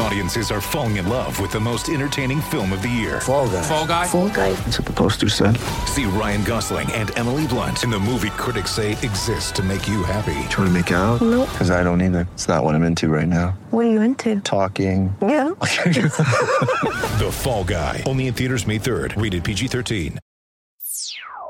Audiences are falling in love with the most entertaining film of the year. Fall guy. Fall guy. Fall guy. That's what the poster said. See Ryan Gosling and Emily Blunt in the movie critics say exists to make you happy. Trying to make it out? Nope. Because I don't either. It's not what I'm into right now. What are you into? Talking. Yeah. The Fall Guy. Only in theaters May 3rd. Rated PG-13.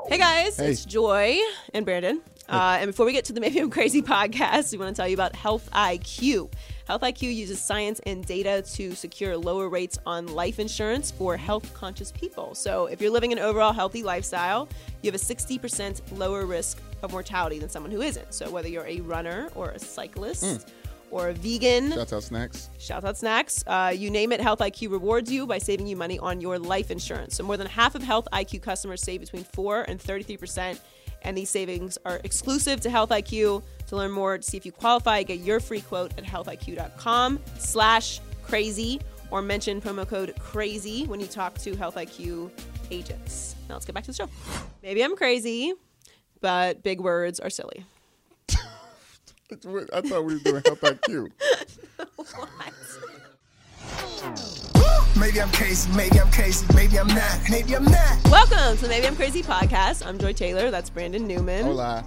Hey guys, it's Joy and Brandon. Uh, and before we get to the Maybe I'm Crazy podcast, we want to tell you about Health IQ. Health IQ uses science and data to secure lower rates on life insurance for health conscious people. So if you're living an overall healthy lifestyle, you have a 60% lower risk of mortality than someone who isn't. So whether you're a runner or a cyclist or a vegan, Shouts out snacks. Shout out snacks. Uh, you name it, Health IQ rewards you by saving you money on your life insurance. So more than half of Health IQ customers save between 4 and 33%. And these savings are exclusive to Health IQ. To learn more, to see if you qualify, get your free quote at healthiq.com slash crazy or mention promo code crazy when you talk to Health IQ agents. Now let's get back to the show. Maybe I'm crazy, but big words are silly. I thought we were doing Health IQ. Maybe I'm crazy. Maybe I'm crazy. Maybe I'm not. Maybe I'm not. Welcome to the Maybe I'm Crazy podcast. I'm Joy Taylor. That's Brandon Newman. Hola.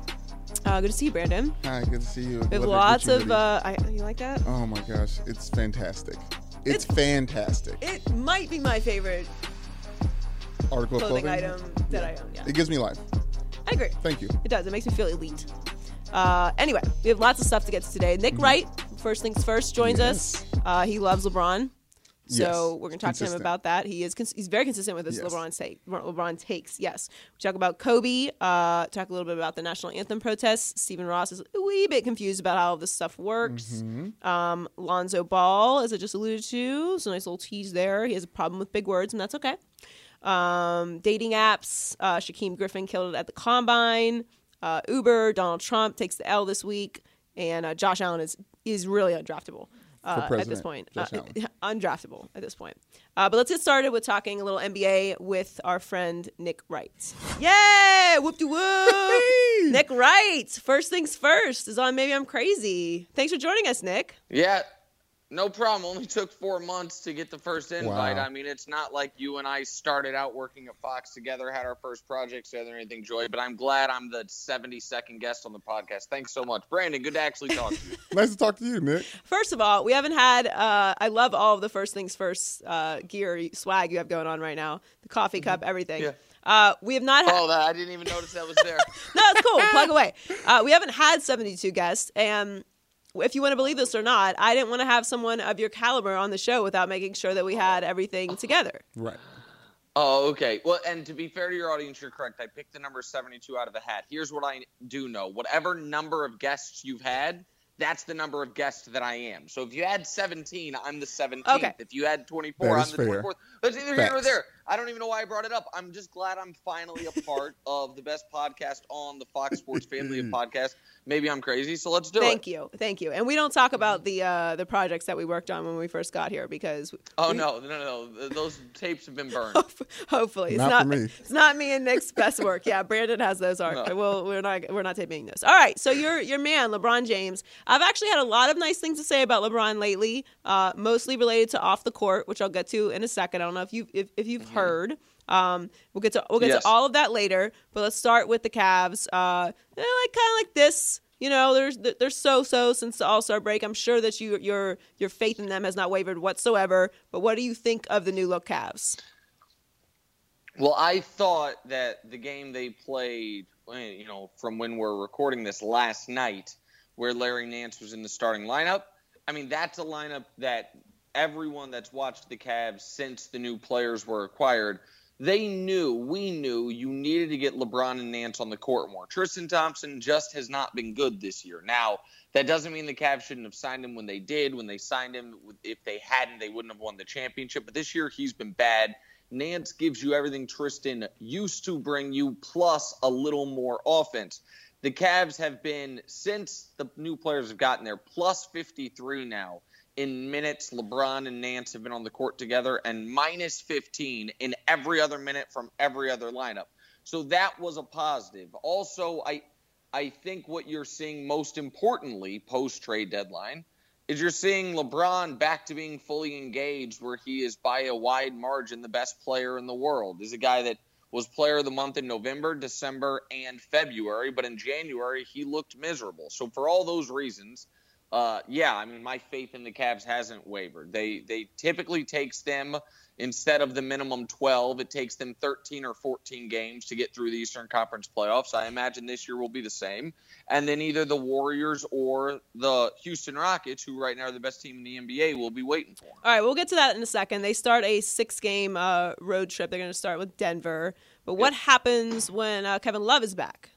Uh, good to see you, Brandon. Hi, good to see you. We have lots of. Uh, I, you like that? oh my gosh, it's fantastic. It's fantastic. It might be my favorite Article clothing clothing. item that I own. Yeah, It gives me life. I agree. Thank you. It does. It makes me feel elite. Uh, anyway, we have lots of stuff to get to today. Nick Wright, first things first, joins us. Mm-hmm. Uh, he loves LeBron. So Yes. we're going to talk to him about that. He is cons- he's very consistent with his Yes. LeBron take LeBron takes. Yes, we talk about Kobe. Uh, talk a little bit about the national anthem protests. Stephen Ross is a wee bit confused about how this stuff works. Mm-hmm. Um, Lonzo Ball, as I just alluded to, a nice little tease there. He has a problem with big words, and that's okay. Um, dating apps. Uh, Shaquem Griffin killed it at the combine. Uh, Uber. Donald Trump takes the L this week, and uh, Josh Allen is is really undraftable. Uh, at this point, Uh, undraftable at this point. Uh, but let's get started with talking a little NBA with our friend Nick Wright. Yay! Whoop de whoop! Nick Wright. First things first is on Maybe I'm Crazy. Thanks for joining us, Nick. Yeah, no problem. Only took four months to get the first invite. Wow. I mean, it's not like you and I started out working at Fox together, had our first project together, or anything, Joy. But I'm glad I'm the 72nd guest on the podcast. Thanks so much, Brandon. Good to actually talk to you. Nice to talk to you, Nick. First of all, we haven't had. Uh, I love all of the first things first uh, gear swag you have going on right now. The coffee cup, everything. Yeah. Uh, we have not. had Oh, that I didn't even notice that was there. no, it's cool. Plug away. Uh, we haven't had 72 guests, and if you want to believe this or not, I didn't want to have someone of your caliber on the show without making sure that we had everything together. Right. Oh, okay. Well, and to be fair to your audience, you're correct. I picked the number 72 out of a hat. Here's what I do know whatever number of guests you've had, that's the number of guests that I am. So if you had 17, I'm the 17th. Okay. If you had 24, I'm the fair. 24th. It's either here or there. I don't even know why I brought it up. I'm just glad I'm finally a part of the best podcast on the Fox Sports family of podcasts. Maybe I'm crazy, so let's do Thank it. Thank you, thank you. And we don't talk about the uh, the projects that we worked on when we first got here because Oh we- no, no, no, no! Those tapes have been burned. hopefully it's Not not me. it's not me and Nick's best work. Yeah, Brandon has those art. No. Well, we're not we're not taping those. All right, so your your man LeBron James. I've actually had a lot of nice things to say about LeBron lately, uh, mostly related to off the court, which I'll get to in a second. I don't know if you if, if you've heard. Um, we'll get to we'll get Yes. to all of that later, but let's start with the Cavs. Uh, they're like kind of like this. You know, there's they're so so since the All Star break. I'm sure that you your your faith in them has not wavered whatsoever. But what do you think of the new look Cavs? Well, I thought that the game they played, eh, you know, from when we're recording this last night, where Larry Nance was in the starting lineup, I mean, that's a lineup that everyone that's watched the Cavs since the new players were acquired, they knew, we knew, you needed to get LeBron and Nance on the court more. Tristan Thompson just has not been good this year. Now, that doesn't mean the Cavs shouldn't have signed him when they did. When they signed him, if they hadn't, they wouldn't have won the championship. But this year, he's been bad. Nance gives you everything Tristan used to bring you, plus a little more offense. The Cavs have been, since the new players have gotten there, plus 53 now in minutes LeBron and Nance have been on the court together, and minus 15 in every other minute from every other lineup. So that was a positive. Also, I I think what you're seeing most importantly post trade deadline is you're seeing LeBron back to being fully engaged, where he is by a wide margin the best player in the world. He's a guy that was player of the month in November, December, and February, but in January he looked miserable. So for all those reasons, uh, yeah, I mean my faith in the Cavs hasn't wavered. They they typically takes them instead of the minimum 12, it takes them 13 or 14 games to get through the Eastern Conference playoffs. I imagine this year will be the same. And then either the Warriors or the Houston Rockets, who right now are the best team in the NBA, will be waiting for. Them. All right, we'll get to that in a second. They start a six-game uh, road trip. They're going to start with Denver. But what happens when uh, Kevin Love is back?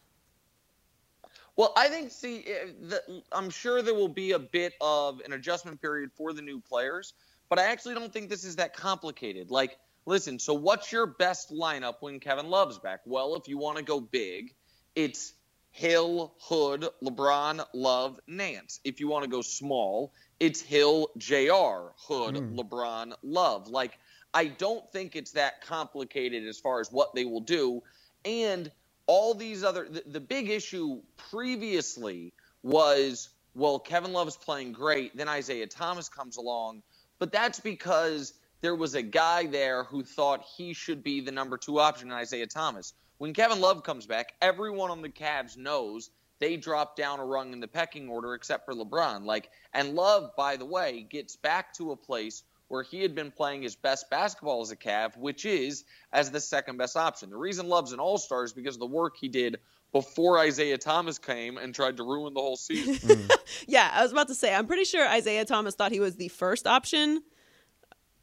Well, I think, see, eh, the, I'm sure there will be a bit of an adjustment period for the new players but I actually don't think this is that complicated. Like, listen, so what's your best lineup when Kevin Love's back? Well, if you want to go big, it's Hill, Hood, LeBron, Love, Nance. If you want to go small, it's Hill, JR, Hood, mm. LeBron, Love. Like, I don't think it's that complicated as far as what they will do. And all these other, the, the big issue previously was, well, Kevin Love's playing great. Then Isaiah Thomas comes along but that's because there was a guy there who thought he should be the number two option in Isaiah Thomas. When Kevin Love comes back, everyone on the Cavs knows they drop down a rung in the pecking order except for LeBron. Like, and Love, by the way, gets back to a place where he had been playing his best basketball as a Cav, which is as the second best option. The reason Love's an All Star is because of the work he did before Isaiah Thomas came and tried to ruin the whole season. Yeah, I was about to say, I'm pretty sure Isaiah Thomas thought he was the first option.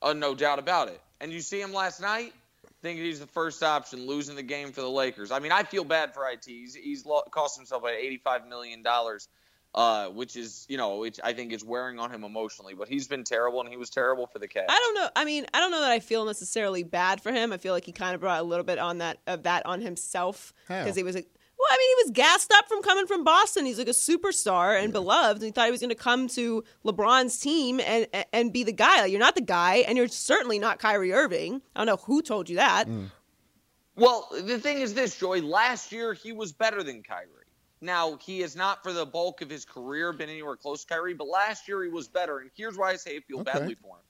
Oh, no doubt about it. And you see him last night, thinking he's the first option, losing the game for the Lakers. I mean, I feel bad for IT. He's, he's cost himself like $85 million. Uh, which is, you know, which I think is wearing on him emotionally. But he's been terrible, and he was terrible for the Cavs. I don't know. I mean, I don't know that I feel necessarily bad for him. I feel like he kind of brought a little bit on that of that on himself because he was a well, I mean, he was gassed up from coming from Boston. He's like a superstar and yeah. beloved. And he thought he was going to come to LeBron's team and and be the guy. Like, you're not the guy, and you're certainly not Kyrie Irving. I don't know who told you that. Mm. Well, the thing is this, Joy. Last year he was better than Kyrie. Now he has not for the bulk of his career been anywhere close to Kyrie, but last year he was better. And here's why I say I feel okay. badly for him.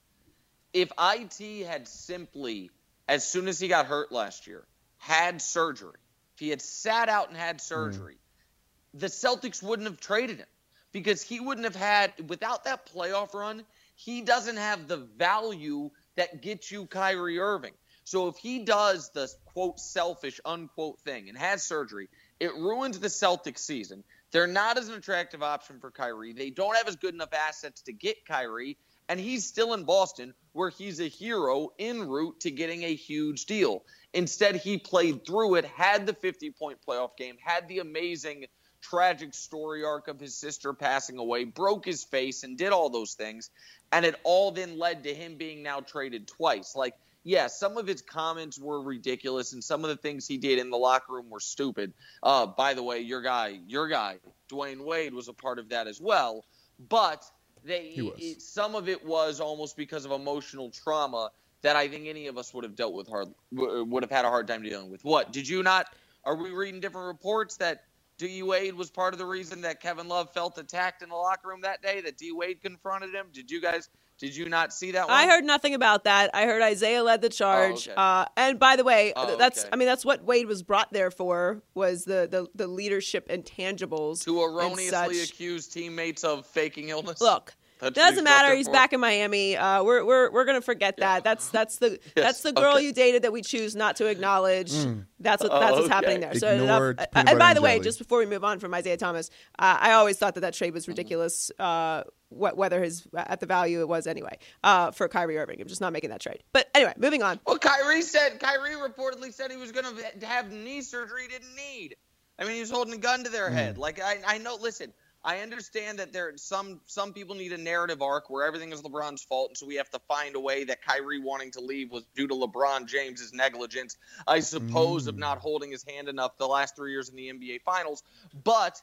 If IT had simply, as soon as he got hurt last year, had surgery if he had sat out and had surgery, mm. the Celtics wouldn't have traded him because he wouldn't have had, without that playoff run, he doesn't have the value that gets you Kyrie Irving. So if he does the quote selfish unquote thing and has surgery, it ruins the Celtics season. They're not as an attractive option for Kyrie. They don't have as good enough assets to get Kyrie, and he's still in Boston where he's a hero en route to getting a huge deal. Instead, he played through it, had the 50 point playoff game, had the amazing tragic story arc of his sister passing away, broke his face, and did all those things. And it all then led to him being now traded twice. Like, yeah, some of his comments were ridiculous, and some of the things he did in the locker room were stupid. Uh, by the way, your guy, your guy, Dwyane Wade, was a part of that as well. But they, it, some of it was almost because of emotional trauma that I think any of us would have dealt with hard would have had a hard time dealing with. What did you not? Are we reading different reports that D Wade was part of the reason that Kevin Love felt attacked in the locker room that day? That D Wade confronted him. Did you guys? Did you not see that one? I heard nothing about that. I heard Isaiah led the charge. Oh, okay. uh, and by the way, oh, that's okay. I mean that's what Wade was brought there for was the the, the leadership intangibles to erroneously accuse teammates of faking illness. Look, that's Doesn't matter. He's back in Miami. Uh, we're we're we're gonna forget yeah. that. That's that's the yes. that's the girl okay. you dated that we choose not to acknowledge. Mm. That's what that's oh, what's okay. happening there. So enough, uh, and by the way, just before we move on from Isaiah Thomas, uh, I always thought that that trade was ridiculous. Uh, wh- whether his at the value it was anyway uh, for Kyrie Irving, I'm just not making that trade. But anyway, moving on. Well, Kyrie said Kyrie reportedly said he was gonna have knee surgery. He didn't need. I mean, he was holding a gun to their mm. head. Like I I know. Listen. I understand that there some some people need a narrative arc where everything is LeBron's fault, and so we have to find a way that Kyrie wanting to leave was due to LeBron James's negligence, I suppose, mm. of not holding his hand enough the last three years in the NBA Finals. But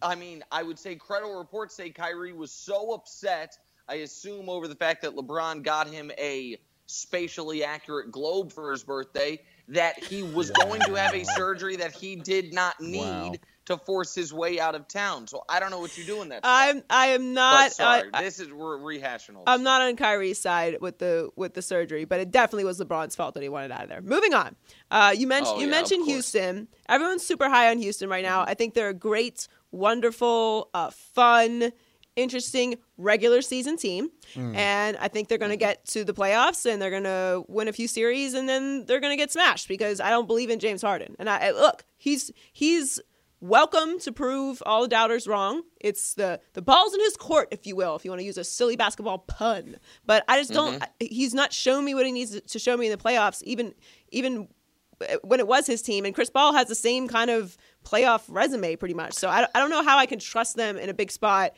I mean, I would say credible reports say Kyrie was so upset I assume over the fact that LeBron got him a spatially accurate globe for his birthday that he was going to have a surgery that he did not need Wow. to force his way out of town. So I don't know what you're doing that. I'm I am but not sorry, I- this is we're rehashing. Old I'm not on Kyrie's side with the with the surgery, but it definitely was LeBron's fault that he wanted out of there. Moving on, uh, you mentioned Oh, you yeah, mentioned. Houston. Everyone's super high on Houston right now. I think they're a great, wonderful, uh, fun, interesting regular season team, hmm. and I think they're going to get to the playoffs and they're going to win a few series, and then they're going to get smashed because I don't believe in James Harden. And I look, he's he's welcome to prove all the doubters wrong. It's the the balls in his court, if you will, if you want to use a silly basketball pun. But I just don't. Mm-hmm. He's not shown me what he needs to show me in the playoffs. Even even eh, when it was his team, and Chris Paul has the same kind of playoff resume, pretty much. So I, I don't know how I can trust them in a big spot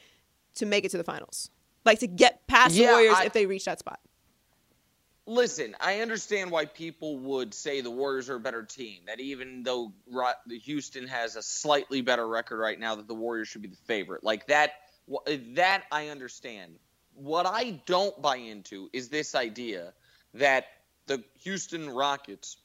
to make it to the finals, like to get past the Warriors I- if they reach that spot. Listen, I understand why people would say the Warriors are a better team. That even though Houston has a slightly better record right now, that the Warriors should be the favorite. Like that, that I understand. What I don't buy into is this idea that the Houston Rockets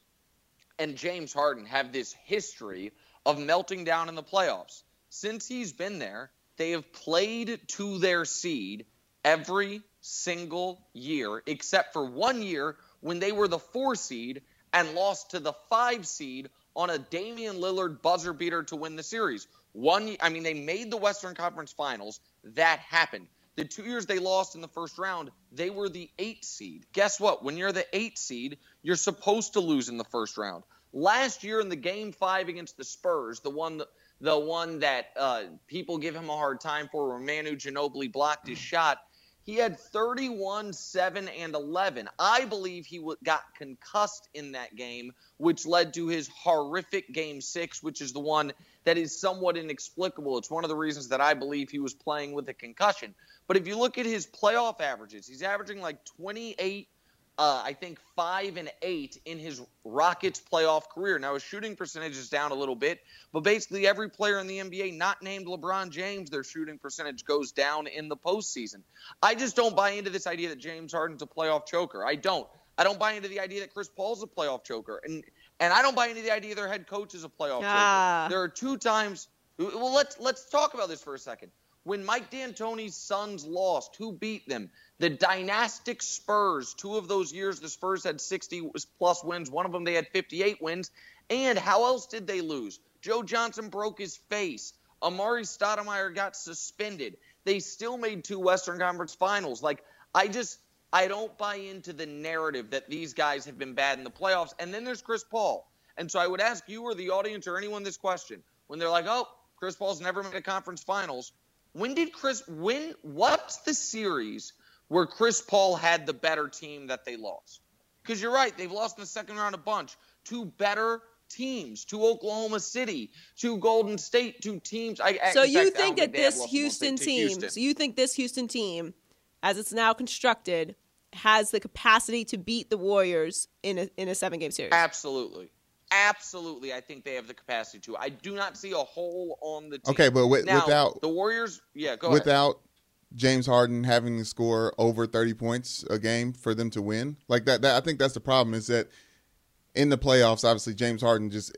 and James Harden have this history of melting down in the playoffs. Since he's been there, they have played to their seed every single year, except for one year when they were the four seed and lost to the five seed on a Damian Lillard buzzer beater to win the series. One, I mean, they made the Western Conference Finals. That happened. The two years they lost in the first round, they were the eight seed. Guess what? When you're the eight seed, you're supposed to lose in the first round. Last year in the game five against the Spurs, the one the one that uh, people give him a hard time for, where Manu Ginobili blocked his shot, he had 31, 7, and 11. I believe he w- got concussed in that game, which led to his horrific game six, which is the one that is somewhat inexplicable. It's one of the reasons that I believe he was playing with a concussion. But if you look at his playoff averages, he's averaging like 28, uh, I think, 5 and 8 in his Rockets playoff career. Now, his shooting percentage is down a little bit, but basically every player in the NBA not named LeBron James, their shooting percentage goes down in the postseason. I just don't buy into this idea that James Harden's a playoff choker. I don't. I don't buy into the idea that Chris Paul's a playoff choker, and and I don't buy into the idea their head coach is a playoff Ah. choker. There are two times. Well, let's let's talk about this for a second. When Mike D'Antoni's Suns lost, who beat them? The dynastic Spurs. Two of those years, the Spurs had 60 plus wins. One of them, they had 58 wins. And how else did they lose? Joe Johnson broke his face. Amar'e Stoudemire got suspended. They still made two Western Conference Finals. Like I just I don't buy into the narrative that these guys have been bad in the playoffs. And then there's Chris Paul. And so I would ask you or the audience or anyone this question when they're like, "Oh, Chris Paul's never made a conference finals." When did Chris when what's the series where Chris Paul had the better team that they lost? Because you're right, they've lost in the second round a bunch to better teams, to Oklahoma City, to Golden State, to teams. I, I- So you fact, I don't think that they this lost to Golden Houston team, Houston. so you think this Houston team, as it's now constructed, has the capacity to beat the Warriors in a in a seven game series? Absolutely. Absolutely, I think they have the capacity to. I do not see a hole on the team. Okay, but wi- now, without- the Warriors, yeah, go ahead. James Harden having to score over 30 points a game for them to win. Like that, that I think that's the problem is that in the playoffs obviously James Harden just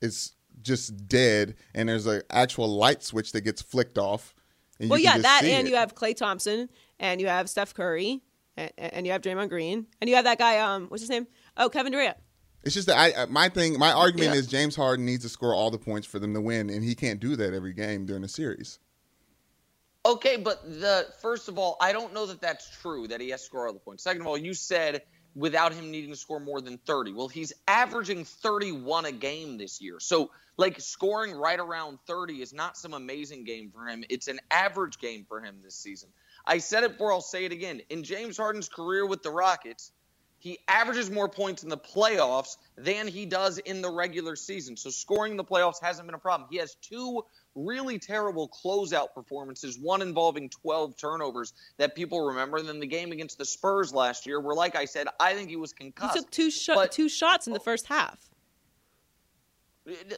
is just dead and there's an actual light switch that gets flicked off. And well, you yeah, that and it. you have Klay Thompson and you have Steph Curry and, and you have Draymond Green and you have that guy. Um, what's his name? Oh, Kevin Durant. It's just that I my thing my argument Yeah. is James Harden needs to score all the points for them to win and he can't do that every game during the series. Okay, but the first of all, I don't know that that's true that he has to score all the points. Second of all, you said without him needing to score more than 30. Well, he's averaging 31 a game this year. So, like scoring right around 30 is not some amazing game for him. It's an average game for him this season. I said it before, I'll say it again. In James Harden's career with the Rockets, he averages more points in the playoffs than he does in the regular season. So scoring in the playoffs hasn't been a problem. He has two really terrible closeout performances, one involving 12 turnovers that people remember, and then the game against the Spurs last year, where, like I said, I think he was concussed. He took two sh- But- two shots in the first half.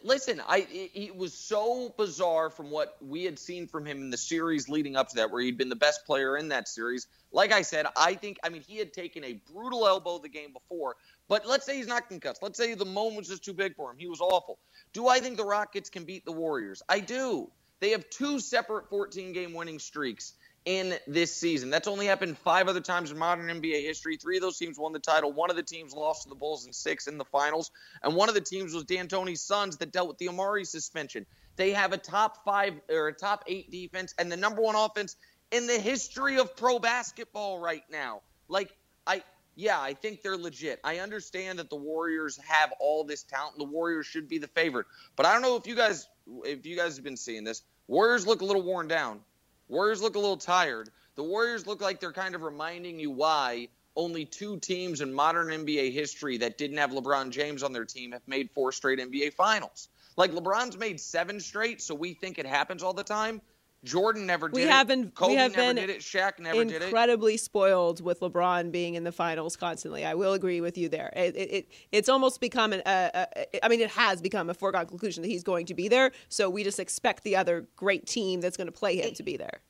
Listen, I it, it was so bizarre from what we had seen from him in the series leading up to that, where he'd been the best player in that series. Like I said, I think I mean he had taken a brutal elbow the game before, but let's say he's not concussed. Let's say the moment was just too big for him. He was awful. Do I think the Rockets can beat the Warriors? I do. They have two separate 14 game winning streaks in this season. That's only happened five other times in modern NBA history. Three of those teams won the title. One of the teams lost to the Bulls in six in the finals. And one of the teams was D'Antoni's Suns that dealt with the Amar'e suspension. They have a top five or a top eight defense and the number one offense in the history of pro basketball right now. Like, I. Yeah, I think they're legit. I understand that the Warriors have all this talent. The Warriors should be the favorite, but I don't know if you guys, if you guys have been seeing this. Warriors look a little worn down. Warriors look a little tired. The Warriors look like they're kind of reminding you why only two teams in modern NBA history that didn't have LeBron James on their team have made four straight NBA finals. Like LeBron's made seven straight, so we think it happens all the time. Jordan never did we it. have been Kobe we have never been did it. Shaq never did it. incredibly spoiled with LeBron being in the finals constantly. I will agree with you there. It, it, it it's almost become an. Uh, uh, I mean, it has become a foregone conclusion that he's going to be there. So we just expect the other great team that's going to play him to be there.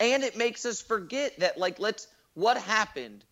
and it makes us forget that like let's what happened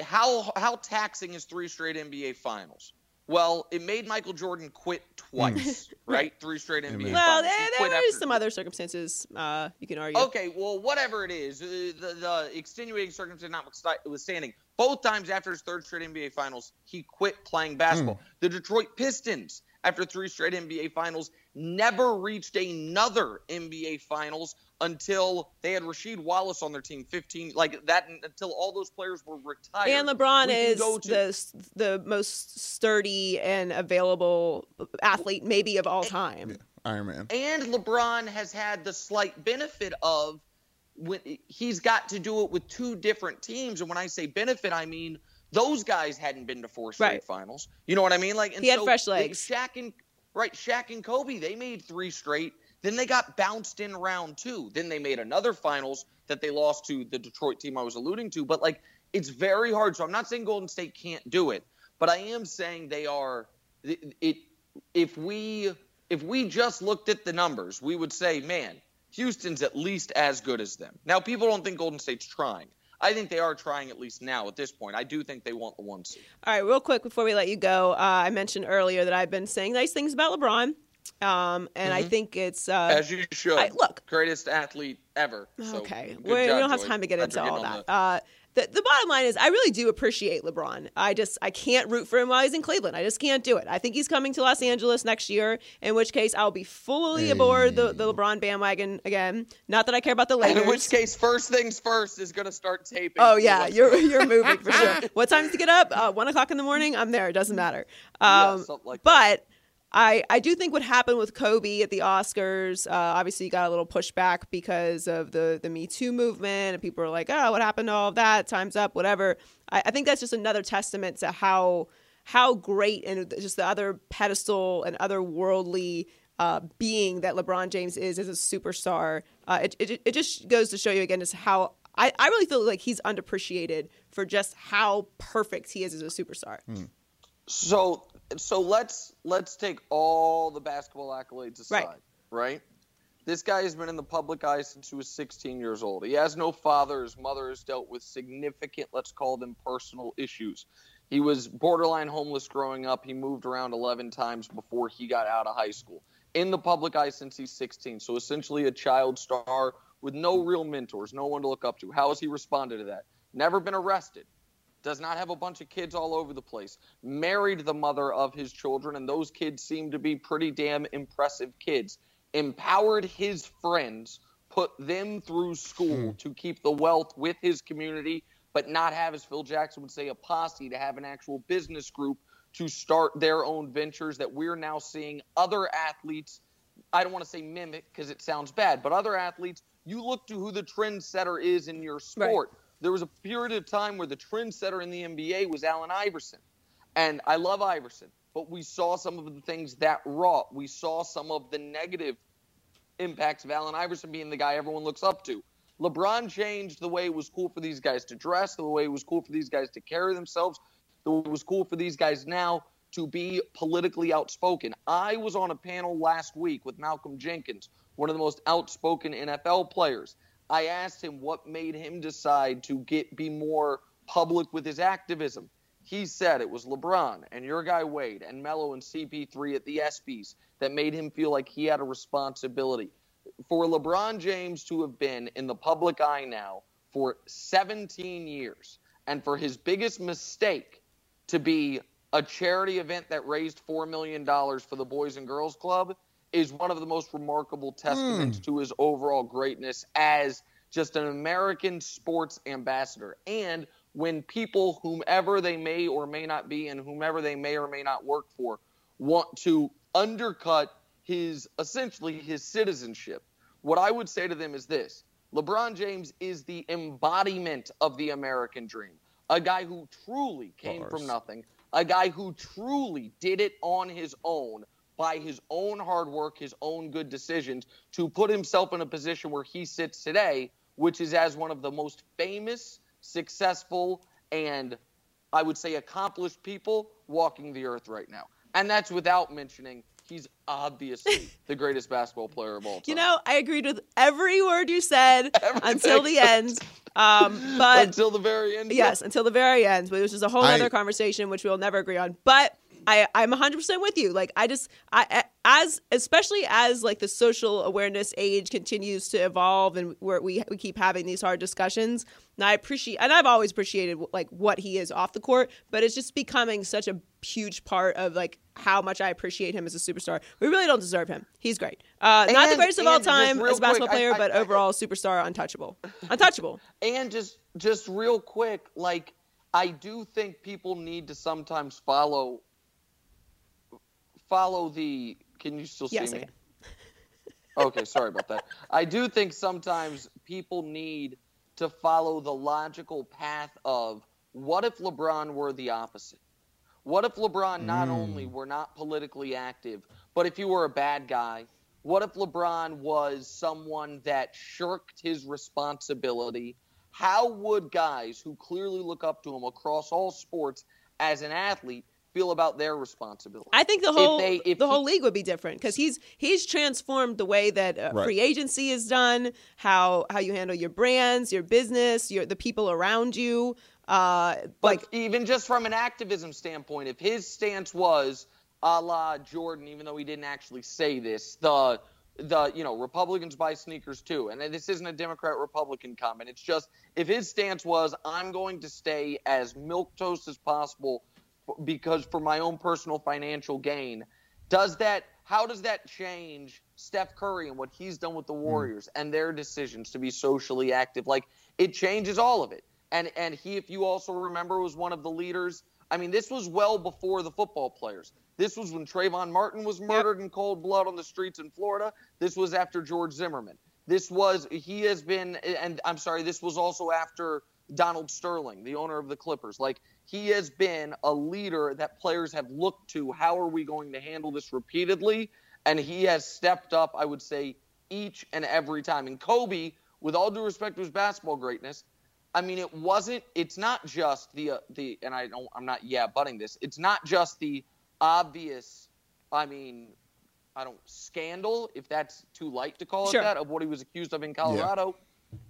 how how taxing is three straight nba finals well it made michael jordan quit twice right three straight nba Well, finals. there, there quit are after- some other circumstances uh, you can argue. Okay, well, whatever it is, uh, the, the extenuating circumstance notwithstanding, both times after his third straight NBA Finals, he quit playing basketball. The Detroit Pistons, after three straight NBA Finals, never reached another NBA Finals until they had Rasheed Wallace on their team. Fifteen, like that, until all those players were retired. And LeBron is to- the the most sturdy and available athlete maybe of all time. Iron Man. And LeBron has had the slight benefit of when he's got to do it with two different teams. And when I say benefit, I mean those guys hadn't been to four straight Right. finals. You know what I mean? Like and He had so, fresh like, legs. Shaq and right, Shaq and Kobe, they made three straight. Then they got bounced in round two. Then they made another finals that they lost to the Detroit team I was alluding to. But like it's very hard. So I'm not saying Golden State can't do it, but I am saying they are it, if we if we just looked at the numbers, we would say, man, Houston's at least as good as them. Now, people don't think Golden State's trying. I think they are trying at least now at this point. I do think they want the one seed. All right, real quick before we let you go, uh, I mentioned earlier that I've been saying nice things about LeBron, um, and I think it's uh, As you should. I- look. greatest athlete ever. So, okay. good We, don't have time to get into all that. the- Uh, the, the bottom line is, I really do appreciate LeBron. I just I can't root for him while he's in Cleveland. I just can't do it. I think he's coming to Los Angeles next year, in which case I'll be fully aboard the, the LeBron bandwagon again. Not that I care about the And in which case, first things first is going to start taping. Oh yeah, you're you're moving for sure. What time to get up? Uh, one o'clock in the morning. I'm there. It doesn't matter. Yeah, Um, something like that. But I I do think what happened with Kobe at the Oscars. Uh, obviously, got a little pushback because of the the Me Too movement, and people are like, "Oh, what happened to all of that? Time's up, whatever." I, I think that's just another testament to how how great and just the other pedestal and other worldly uh, being that LeBron James is as a superstar. Uh, it, it it just goes to show you again just how. I, I really feel like he's underappreciated for just how perfect he is as a superstar. So so let's let's take all the basketball accolades aside, Right. right? This guy has been in the public eye since he was 16 years old. He has no father. His mother has dealt with significant, let's call them personal issues. He was borderline homeless growing up. He moved around 11 times before he got out of high school. In the public eye since he's 16. So essentially a child star with no real mentors, no one to look up to. How has he responded to that? Never been arrested does not have a bunch of kids all over the place, married the mother of his children, and those kids seem to be pretty damn impressive kids, empowered his friends, put them through school hmm. to keep the wealth with his community, but not have, as Phil Jackson would say, a posse, to have an actual business group to start their own ventures that we're now seeing other athletes I don't want to say mimic because it sounds bad, but other athletes, you look to who the trendsetter is in your sport. There was a period of time where the trendsetter in the NBA was Allen Iverson. And I love Iverson, but we saw some of the things that wrought. We saw some of the negative impacts of Allen Iverson being the guy everyone looks up to. LeBron changed the way it was cool for these guys to dress, the way it was cool for these guys to carry themselves, the way it was cool for these guys now to be politically outspoken. I was on a panel last week with Malcolm Jenkins, one of the most outspoken NFL players. I asked him what made him decide to get be more public with his activism. He said it was LeBron and your guy Wade and Melo and CP3 at the ESPYS that made him feel like he had a responsibility. For LeBron James to have been in the public eye now for 17 years and for his biggest mistake to be a charity event that raised $4 million for the Boys and Girls Club is one of the most remarkable testaments hmm. to his overall greatness as just an American sports ambassador. And when people, whomever they may or may not be, and whomever they may or may not work for, want to undercut his essentially his citizenship, what I would say to them is this LeBron James is the embodiment of the American dream. A guy who truly came Bars. from nothing, a guy who truly did it on his own by his own hard work, his own good decisions to put himself in a position where he sits today, which is as one of the most famous, successful, and I would say accomplished people walking the earth right now. And that's without mentioning he's obviously the greatest basketball player of all time. You know, I agreed with every word you said Everything. until the end. Um, but until the very end. yes, until the very end, which is a whole I- other conversation, which we'll never agree on. But I, I'm 100 percent with you. Like I just, I as especially as like the social awareness age continues to evolve, and where we we keep having these hard discussions. And I appreciate, and I've always appreciated like what he is off the court, but it's just becoming such a huge part of like how much I appreciate him as a superstar. We really don't deserve him. He's great. Uh, not the greatest of all time as a basketball quick, I- player, I- but I- overall superstar, untouchable, untouchable. And just just real quick, like I do think people need to sometimes follow follow the can you still see Yes, I me? can. okay, sorry about that. I do think sometimes people need to follow the logical path of what if LeBron were the opposite? What if LeBron not only mm. were not politically active, but if you were a bad guy? What if LeBron was someone that shirked his responsibility? How would guys who clearly look up to him across all sports as an athlete feel about their responsibility? I think the whole they- if the he- whole league would be different because he's he's transformed the way that uh, Right. free agency is done, how how you handle your brands, your business, your the people around you. Uh, But like even just from an activism standpoint, if his stance was a la Jordan, even though he didn't actually say this, the the you know Republicans buy sneakers too, and this isn't a Democrat Republican comment. It's just if his stance was I'm going to stay as milk toast as possible f- because for my own personal financial gain, does that how does that change Steph Curry and what he's done with the hmm. Warriors and their decisions to be socially active? Like it changes all of it. And and he, if you also remember, was one of the leaders. I mean, this was well before the football players. This was when Trayvon Martin was murdered in cold blood on the streets in Florida. This was after George Zimmerman. This was he has been, and I'm sorry, this was also after Donald Sterling, the owner of the Clippers. Like he has been a leader that players have looked to. How are we going to handle this repeatedly? And he has stepped up. I would say each and every time. And Kobe, with all due respect to his basketball greatness, I mean, it wasn't. It's not just the uh, the, and I don't. I'm not yeah butting this. It's not just the obvious. I mean, I don't scandal if that's too light to call Sure. it that of what he was accused of in Colorado.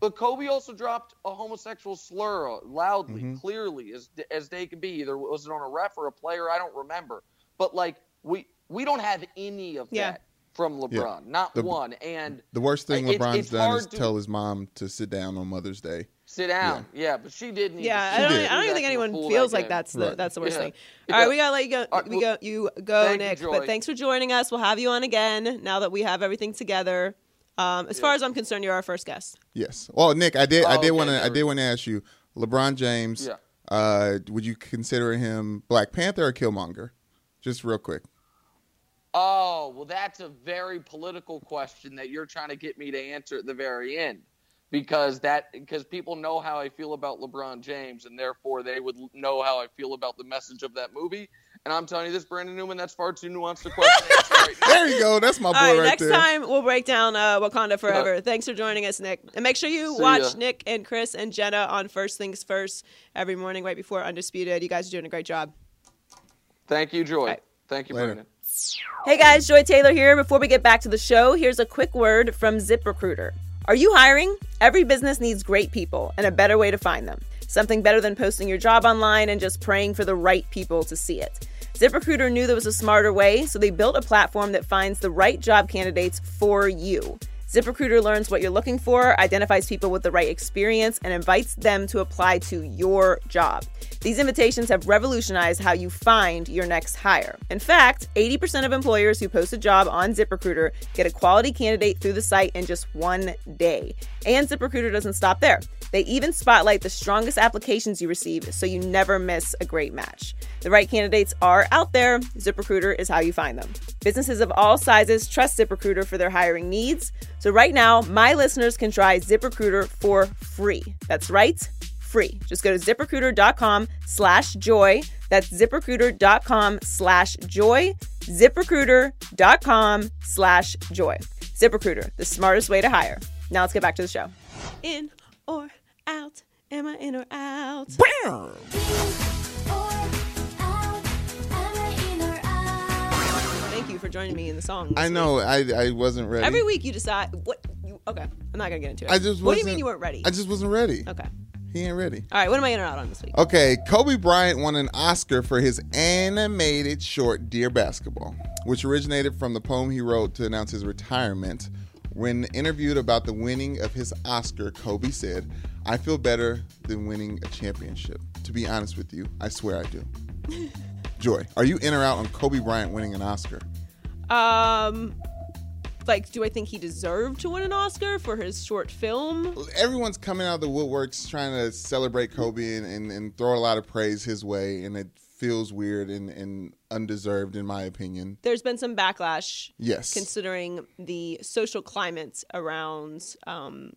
But Kobe also dropped a homosexual slur uh, loudly, Mm-hmm. clearly as as they could be. Either was it on a ref or a player? I don't remember. But like we we don't have any of Yeah. that from LeBron, not The- one. And The worst thing It- LeBron's it's done is to- tell his mom to sit down on Mother's Day. sit down. Yeah, but she didn't. yeah, I She don't, did. I don't even think anyone feels like that's the Right. that's the worst Yeah. thing. Yeah. All right, we gotta let you go. All right, we well, go. You go, thank you, Nick. But thanks for joining us. We'll have you on again now that we have everything together. Um, as far as I'm concerned, you're our first guest. Yes. Well, Nick, I did. I Oh, did okay, want to. I did want to ask you, LeBron James. Yeah. Uh, would you consider him Black Panther or Killmonger? Just real quick. Oh, well, that's a very political question that you're trying to get me to answer at the very end, because that because people know how I feel about LeBron James, and therefore they would know how I feel about the message of that movie. And I'm telling you this, Brandon Newman, that's far too nuanced a question. right. There you go. That's my boy All right, right next there. time we'll break down uh, Wakanda Forever. Thanks for joining us, Nick. And make sure you See watch ya. Nick and Chris and Jenna on First Things First every morning right before Undisputed. You guys are doing a great job. Thank you, Joy. right. Thank you, Later. Brandon. Hey guys, Joy Taylor here. Before we get back to the show, here's a quick word from ZipRecruiter. Are you hiring? Every business needs great people and a better way to find them. Something better than posting your job online and just praying for the right people to see it. ZipRecruiter knew there was a smarter way, so they built a platform that finds the right job candidates for you. ZipRecruiter learns what you're looking for, identifies people with the right experience, and invites them to apply to your job. These invitations have revolutionized how you find your next hire. In fact, 80% of employers who post a job on ZipRecruiter get a quality candidate through the site in just one day. And ZipRecruiter doesn't stop there. They even spotlight the strongest applications you receive so you never miss a great match. The right candidates are out there. ZipRecruiter is how you find them. Businesses of all sizes trust ZipRecruiter for their hiring needs. So right now, my listeners can try ZipRecruiter for free. That's right, free. Just go to ziprecruiter.com slash joy. That's ziprecruiter.com slash joy. ziprecruiter.com slash joy. ZipRecruiter, the smartest way to hire. Now let's get back to the show. In or out? Am I in or out? Thank you for joining me in the song. this I week. know. I I wasn't ready. Every week you decide what you okay. I'm not gonna get into it. I just. what do you mean you weren't ready? I just wasn't ready. okay. He ain't ready. All right. What am I in or out on this week? Okay, Kobe Bryant won an Oscar for his animated short Dear Basketball, which originated from the poem he wrote to announce his retirement. When interviewed about the winning of his Oscar, Kobe said, I feel better than winning a championship. To be honest with you, I swear I do. Joy, are you in or out on Kobe Bryant winning an Oscar? Um, like, do I think he deserved to win an Oscar for his short film? Everyone's coming out of the woodworks trying to celebrate Kobe and, and, and throw a lot of praise his way, and it feels weird and, and undeserved, in my opinion. There's been some backlash Yes. considering the social climate around um,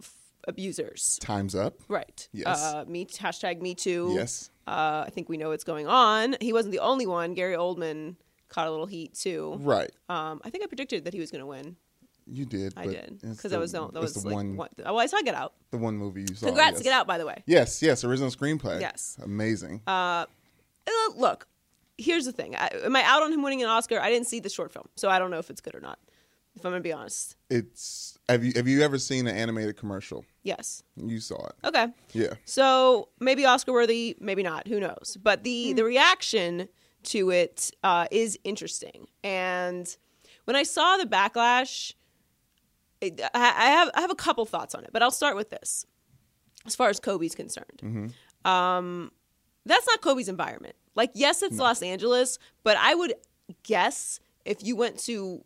f- abusers. Time's up. Right. Yes. Uh, me hashtag Me Too. Yes. Uh, I think we know what's going on. He wasn't the only one. Gary Oldman caught a little heat too. Right. Um, I think I predicted that he was going to win. You did. I did because that was the, that was the like one, one, oh, I saw Get Out. the one movie you saw. Congrats, yes. Get Out, by the way. Yes, yes, original screenplay. Yes. amazing. Uh, look, here's the thing. I, am I out on him winning an Oscar? I didn't see the short film, so I don't know if it's good or not. If I'm gonna be honest, it's have you have you ever seen an animated commercial? yes. You saw it. Okay. Yeah. So maybe Oscar worthy, maybe not. Who knows? But the the reaction to it uh, is interesting. And when I saw the backlash, it, I, I have I have a couple thoughts on it. But I'll start with this. As far as Kobe's concerned, um, that's not Kobe's environment. Like, yes, it's Los Angeles, but I would guess if you went to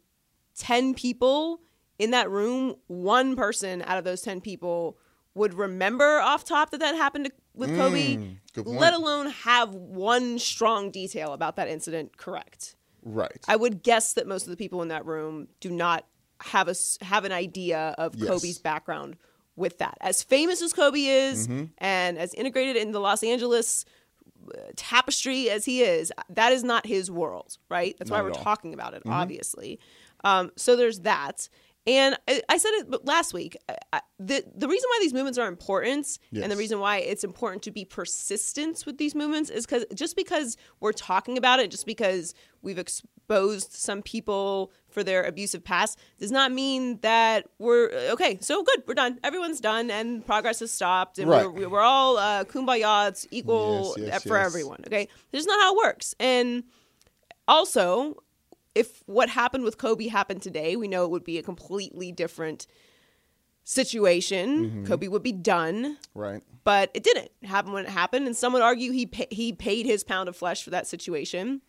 10 people in that room, one person out of those 10 people would remember off top that that happened to, with Kobe, Mm, point. let alone have one strong detail about that incident correct. Right. I would guess that most of the people in that room do not have a have an idea of Yes. Kobe's background with that. As famous as Kobe is, Mm-hmm. and as integrated in the Los Angeles tapestry as he is, that is not his world, right? That's why we're all. talking about it, obviously. Um, so there's that. And I, I said it last week. I, the the reason why these movements are important, and the reason why it's important to be persistent with these movements, is because just because we're talking about it, just because we've exposed some people for their abusive past, does not mean that we're okay. So good, we're done. Everyone's done, and progress has stopped, and Right. we're, we're all uh, kumbaya. It's equal Yes, yes, for yes. everyone. Okay, this is not how it works, and also if what happened with Kobe happened today, we know it would be a completely different situation. Mm-hmm. Kobe would be done, right. but it didn't happen when it happened. And some would argue he pa- he paid his pound of flesh for that situation.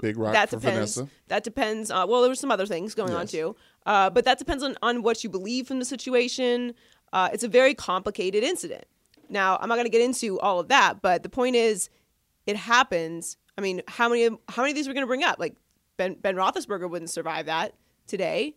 Big rock that for depends. Vanessa. That depends. Uh, well, there were some other things going on too, uh, but that depends on on what you believe from the situation. Uh, it's a very complicated incident. Now, I'm not going to get into all of that, but the point is, it happens. I mean, how many how many of these we're going to bring up? Like Ben Ben Roethlisberger wouldn't survive that today,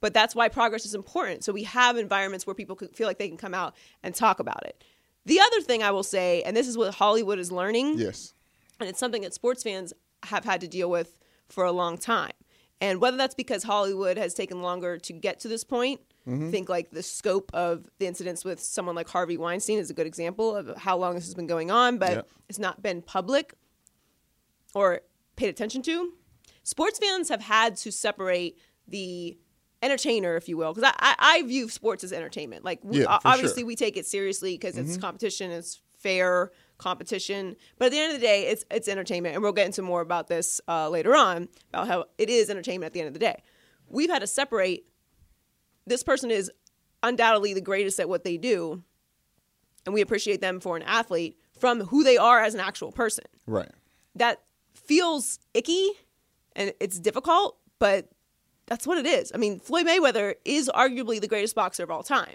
but that's why progress is important. So we have environments where people feel like they can come out and talk about it. The other thing I will say, and this is what Hollywood is learning, Yes. and it's something that sports fans have had to deal with for a long time. And whether that's because Hollywood has taken longer to get to this point, Mm-hmm. I think like the scope of the incidents with someone like Harvey Weinstein is a good example of how long this has been going on, but Yep. it's not been public. or paid attention to, sports fans have had to separate the entertainer, if you will, because I, I, I view sports as entertainment. Like, we, Yeah, obviously, sure. we take it seriously because it's competition, it's fair competition. But at the end of the day, it's it's entertainment, and we'll get into more about this uh, later on about how it is entertainment at the end of the day. We've had to separate. This person is undoubtedly the greatest at what they do, and we appreciate them for an athlete from who they are as an actual person Right. that feels icky and it's difficult, but that's what it is. I mean, Floyd Mayweather is arguably the greatest boxer of all time.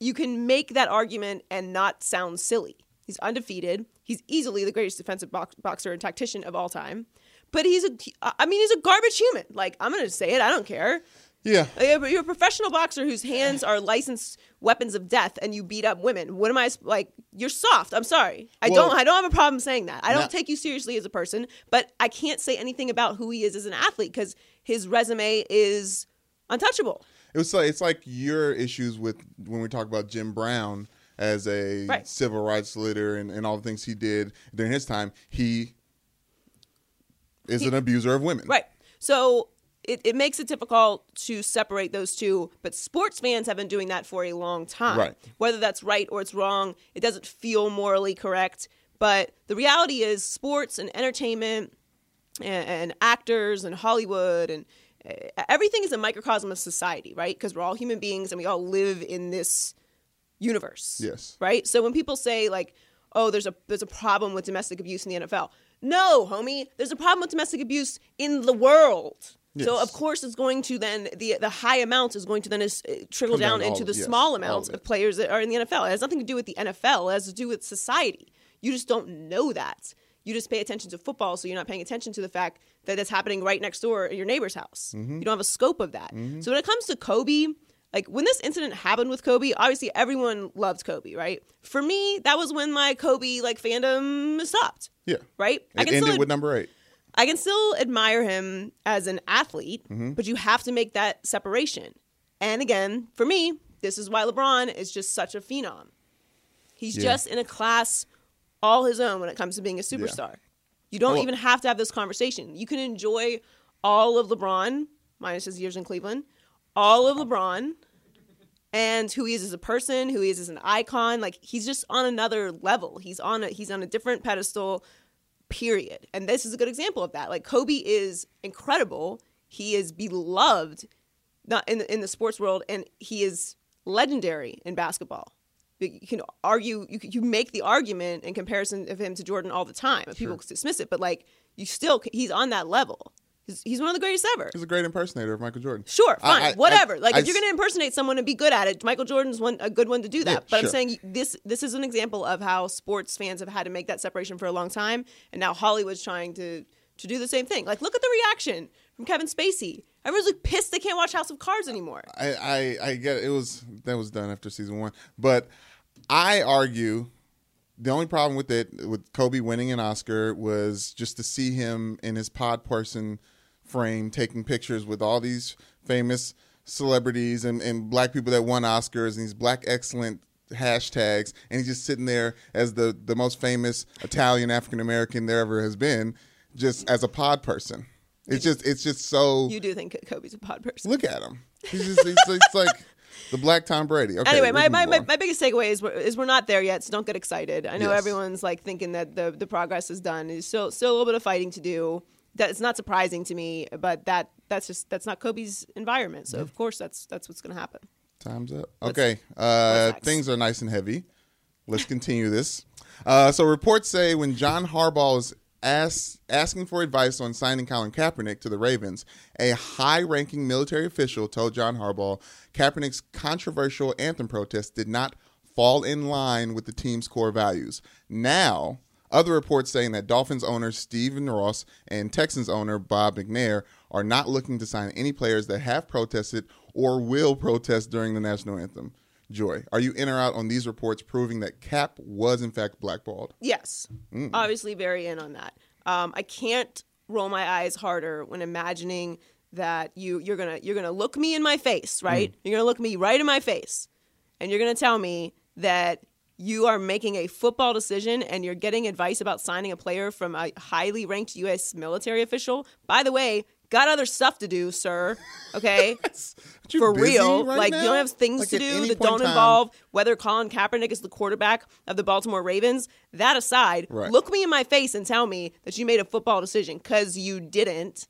You can make that argument and not sound silly. He's undefeated. He's easily the greatest defensive box- boxer and tactician of all time. But he's a, I mean, he's a garbage human. Like, I'm going to say it. I don't care. Yeah. Uh, like, but You're a professional boxer whose hands are licensed weapons of death, and you beat up women. What am I like? You're soft. I'm sorry. I Well- don't. I don't have a problem saying that. I don't Now- take you seriously as a person, but I can't say anything about who he is as an athlete because his resume is untouchable. It was like it's like your issues with when we talk about Jim Brown as a Right. civil rights leader and, and all the things he did during his time. He is He- an abuser of women. Right. So it, it makes it difficult to separate those two, but sports fans have been doing that for a long time. Right. Whether that's right or it's wrong, it doesn't feel morally correct. But the reality is, sports and entertainment and, and actors and Hollywood and uh, everything is a microcosm of society, right? Because we're all human beings and we all live in this universe. Yes. Right? So when people say like, "Oh, there's a there's a problem with domestic abuse in the NFL." No, homie, there's a problem with domestic abuse in the world. So of course it's going to then the the high amount is going to then is, uh, trickle down down all into the yes, small all amounts of of players that are in the NFL. It has nothing to do with the NFL. It has to do with society. You just don't know that. You just pay attention to football, so you're not paying attention to the fact that it's happening right next door at your neighbor's house. Mm-hmm. You don't have a scope of that. So when it comes to Kobe, like when this incident happened with Kobe, obviously everyone loved Kobe, right? For me, that was when my Kobe like fandom stopped. Yeah. Right? I can ended still with number eight. I can still admire him as an athlete, Mm-hmm. but you have to make that separation. And again, for me, this is why LeBron is just such a phenom. He's Yeah. just in a class all his own when it comes to being a superstar. You don't Well- even have to have this conversation. You can enjoy all of LeBron, minus his years in Cleveland, all of LeBron, and who he is as a person, who he is as an icon. Like he's just on another level. He's on a he's on a different pedestal. Period. And this is a good example of that. Like Kobe is incredible. He is beloved, not in the, in the sports world, and he is legendary in basketball. You can argue, you you make the argument in comparison of him to Jordan all the time. and People dismiss it, but like you still, he's on that level. He's, he's one of the greatest ever. He's a great impersonator of Michael Jordan. Sure, fine, I- whatever. I- like I if you're going to impersonate someone and be good at it, Michael Jordan's one a good one to do that. Yeah, but sure. I'm saying this this is an example of how sports fans have had to make that separation for a long time, and now Hollywood's trying to to do the same thing. Like look at the reaction from Kevin Spacey. Everyone's like pissed they can't watch House of Cards anymore. I, I, I get it. it was that was done after season one, but I argue the only problem with it with Kobe winning an Oscar was just to see him in his pod person frame taking pictures with all these famous celebrities and, and black people that won Oscars and these black excellent hashtags and he's just sitting there as the the most famous Italian African American there ever has been just as a pod person. It's just it's just so You do think Kobe's a pod person. Look at him. He's just he's, he's like the black Tom Brady. Okay. anyway, my, my, my, my biggest takeaway is we're, is we're not there yet, so don't get excited. I know Yes. everyone's like thinking that the the progress is done. There's still still a little bit of fighting to do. That it's not surprising to me, but that that's just that's not Kobe's environment. So of course that's that's what's going to happen. Time's up. Okay. Uh, things are nice and heavy. Let's continue this. Uh, so reports say when John Harbaugh is asked, asking for advice on signing Colin Kaepernick to the Ravens, a high-ranking military official told John Harbaugh Kaepernick's controversial anthem protest did not fall in line with the team's core values. Now, other reports saying that Dolphins owner Stephen Ross and Texans owner Bob McNair are not looking to sign any players that have protested or will protest during the national anthem. Joy, are you in or out on these reports proving that Cap was in fact blackballed? Yes, obviously very in on that. Um, I can't roll my eyes harder when imagining that you you're gonna you're gonna look me in my face, right? You're gonna look me right in my face, and you're gonna tell me that you are making a football decision and you're getting advice about signing a player from a highly ranked U.S. military official. By the way, got other stuff to do, sir. Okay, for real. right like now? you don't have things Like, to do that don't time- involve whether Colin Kaepernick is the quarterback of the Baltimore Ravens. That aside, Right. look me in my face and tell me that you made a football decision because you didn't.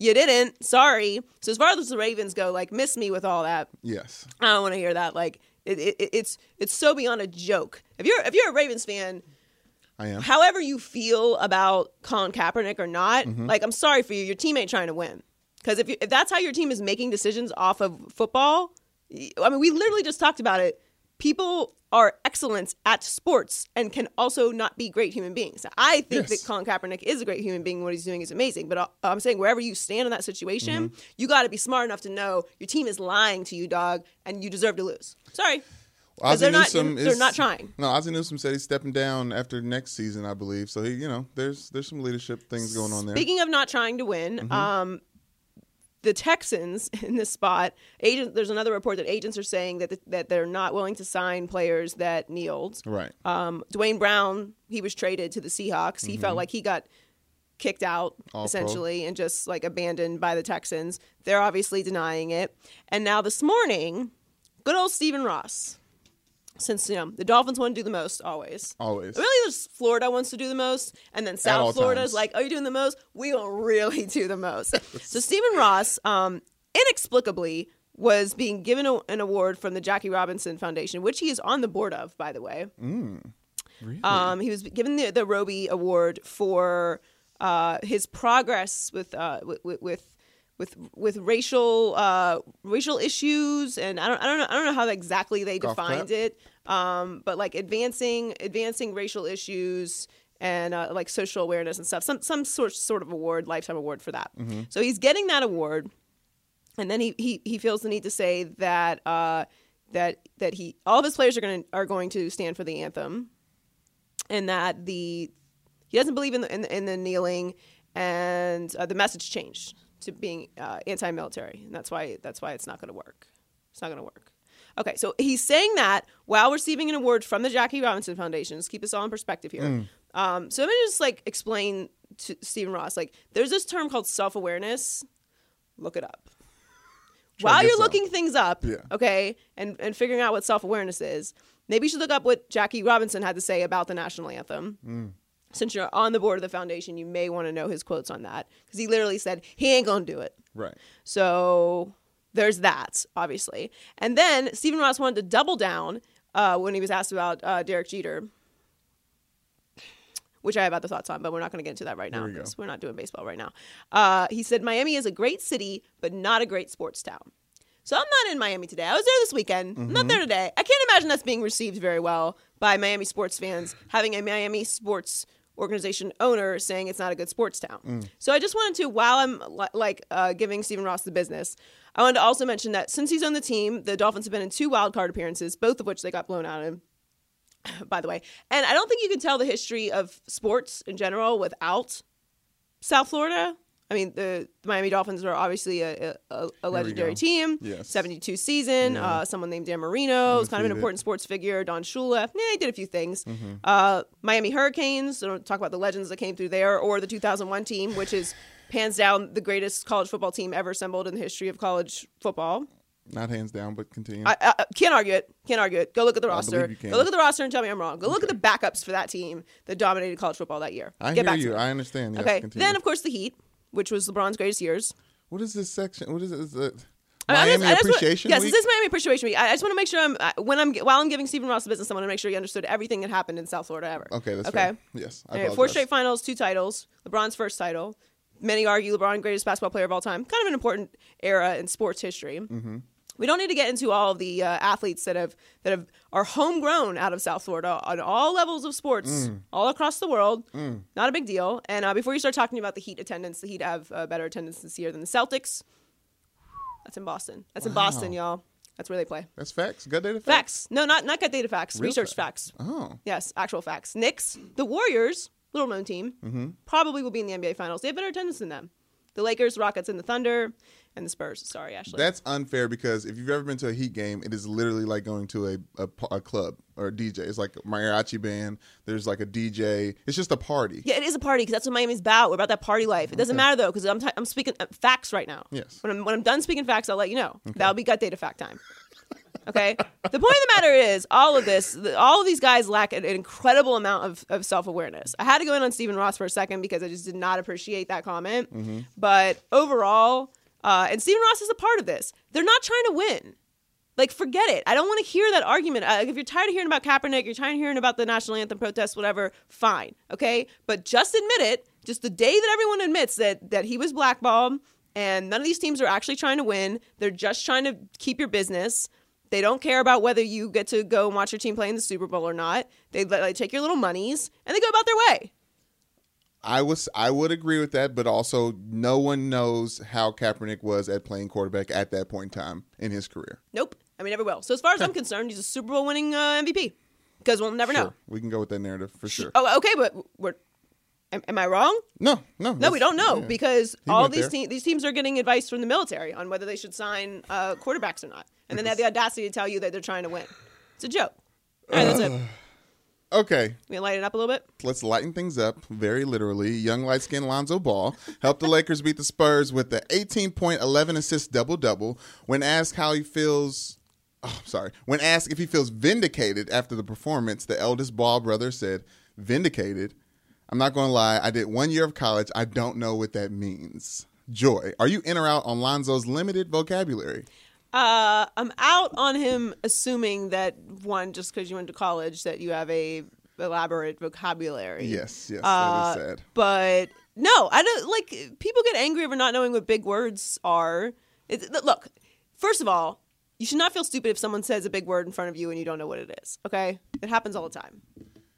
You didn't. Sorry. So as far as the Ravens go, like miss me with all that. Yes. I don't want to hear that. Like it, it, it's it's so beyond a joke. If you're if you're a Ravens fan, I am. however you feel about Colin Kaepernick or not, Mm-hmm. like I'm sorry for you. Your team ain't trying to win. Because if, you, if that's how your team is making decisions off of football, I mean, we literally just talked about it. People are excellent at sports and can also not be great human beings. I think Yes. that Colin Kaepernick is a great human being. What he's doing is amazing. But uh, I'm saying wherever you stand in that situation, Mm-hmm. you got to be smart enough to know your team is lying to you, dog, and you deserve to lose. Sorry. 'Cause Ozzie they're not- Newsome they're is- not trying. No, Ozzie Newsome said he's stepping down after next season, I believe. So he, you know, there's there's some leadership things going on there. Speaking of not trying to win, Mm-hmm. um, the Texans in this spot, agent. There's another report that agents are saying that that they're not willing to sign players that kneeled. right. Um, Duane Brown, he was traded to the Seahawks. He felt like he got kicked out Mm-hmm. All pro. essentially and just like abandoned by the Texans. They're obviously denying it. And now this morning, good old Stephen Ross. Since you know the Dolphins want to do the most always. Always. Really, just Florida wants to do the most, and then South Florida is times. like, "Oh, you're doing the most. We will really do the most." so Stephen Ross, um, inexplicably, was being given a, an award from the Jackie Robinson Foundation, which he is on the board of, by the way. Really? Um, he was given the the ROBIE Award for uh, his progress with uh, with with with with racial uh, racial issues, and I don't I don't know I don't know how exactly they Golf defined clap? it, um, but like advancing advancing racial issues and uh, like social awareness and stuff. Some some sort sort of award, lifetime award for that. Mm-hmm. So he's getting that award and then he, he he feels the need to say that uh, that that he all of his players are going to are going to stand for the anthem, and that the he doesn't believe in the in, the- in the kneeling, and uh, the message changed to being uh, anti-military, and that's why that's why it's not going to work. It's not going to work. Okay, so he's saying that while receiving an award from the Jackie Robinson Foundation. Let's keep this all in perspective here. Um, so let me just like explain to Stephen Ross. Like, there's this term called self-awareness. Look it up while you're looking things up, Yeah. okay, and, and figuring out what self awareness is, maybe you should look up what Jackie Robinson had to say about the national anthem. Mm. Since you're on the board of the foundation, you may want to know his quotes on that because he literally said he ain't gonna do it. Right. So there's that, obviously. And then Stephen Ross wanted to double down uh, when he was asked about uh, Derek Jeter, which I have other thoughts on, but we're not going to get into that right now Here we because we're not doing baseball right now. Uh, he said Miami is a great city, but not a great sports town. So I'm not in Miami today. I was there this weekend. I'm Mm-hmm. not there today. I can't imagine that's being received very well by Miami sports fans, having a Miami sports organization owner saying it's not a good sports town. Mm. So I just wanted to, while I'm li- like uh, giving Stephen Ross the business, I wanted to also mention that since he's on the team, the Dolphins have been in two wild card appearances, both of which they got blown out in. By the way, and I don't think you can tell the history of sports in general without South Florida. I mean, the, the Miami Dolphins are obviously a, a, a legendary team. Yes. 72 season. Yeah. Uh, someone named Dan Marino is kind of an important sports figure. Don Shula. Yeah, he did a few things. Mm-hmm. Uh, Miami Hurricanes. I don't talk about the legends that came through there, or the 2001 team, which is hands down the greatest college football team ever assembled in the history of college football. Not hands down, but continue. I, I can't argue it. Can't argue it. Go look at the roster. believe you can. Go look at the roster and tell me I'm wrong. Go look at the backups for that team that dominated college football that year. I Get hear back you. I understand. Yes, okay. continue. Then of course the Heat, which was LeBron's greatest years. what is this section? What is it? Is it I- I just- Miami I just yes, this is Miami Appreciation Week. I, I just want to make sure I'm I- when I'm while I'm giving Stephen Ross the business, I want to make sure he understood everything that happened in South Florida ever. Okay, that's okay. fair. Yes, I All right, four straight finals, two titles. LeBron's first title. Many argue LeBron greatest basketball player of all time. Kind of an important era in sports history. Mm-hmm. We don't need to get into all of the uh, athletes that have that have are homegrown out of South Florida on all levels of sports, Mm. all across the world. Not a big deal. And uh, before you start talking about the Heat attendance, the Heat have uh, better attendance this year than the Celtics. That's in Boston. That's in Boston, y'all. That's where they play. That's facts. Gut data Facts. facts. No, not not gut data facts. Real research facts. facts. Oh, Yes, actual facts. Knicks, the Warriors, little known team, Mm-hmm. probably will be in the NBA Finals. They have better attendance than them. The Lakers, Rockets, and the Thunder, and the Spurs. Sorry, Ashley. That's unfair because if you've ever been to a Heat game, it is literally like going to a, a, a club or a DJ. It's like a mariachi band. There's like a DJ. It's just a party. yeah, it is a party because that's what Miami's about. We're about that party life. It doesn't matter though because I'm, t- I'm speaking uh, facts right now. Yes. When I'm when I'm done speaking facts, I'll let you know. That'll be gut data fact time. Okay. the point of the matter is, all of this, the- all of these guys lack an, an incredible amount of, of self awareness. I had to go in on Stephen Ross for a second because I just did not appreciate that comment. But overall, uh, and Stephen Ross is a part of this. They're not trying to win. Like, forget it. I don't want to hear that argument. Uh, if you're tired of hearing about Kaepernick, you're tired of hearing about the national anthem protests, whatever, fine. Okay? But just admit it. Just the day that everyone admits that, that he was blackballed and none of these teams are actually trying to win, they're just trying to keep your business. They don't care about whether you get to go and watch your team play in the Super Bowl or not. They take your little monies and they go about their way. I was I would agree with that, but also no one knows how Kaepernick was at playing quarterback at that point in time in his career. Nope. I mean, never will. So, as far as I'm concerned, he's a Super Bowl winning uh, MVP because we'll never know. We can go with that narrative for sure. Oh, okay, but we're. Am, am I wrong? No, no, No, we don't know because He all these te- these teams are getting advice from the military on whether they should sign uh, quarterbacks or not, and then they have the audacity to tell you that they're trying to win. It's a joke. All right, that's it. Okay, We light it up a little bit. let's lighten things up very literally. Young light skinned Lonzo Ball helped the Lakers beat the Spurs with the 18 point, 11 assist double double. When asked how he feels, oh, sorry, when asked if he feels vindicated after the performance, the eldest Ball brother said, Vindicated? I'm not going to lie, I did one year of college. I don't know what that means. Joy, are you in or out on Lonzo's limited vocabulary? Uh, I'm out on him assuming that one just because you went to college that you have a elaborate vocabulary. Yes, yes, Uh, that is sad. But no, I don't like people get angry over not knowing what big words are. Look, first of all, you should not feel stupid if someone says a big word in front of you and you don't know what it is. Okay, it happens all the time.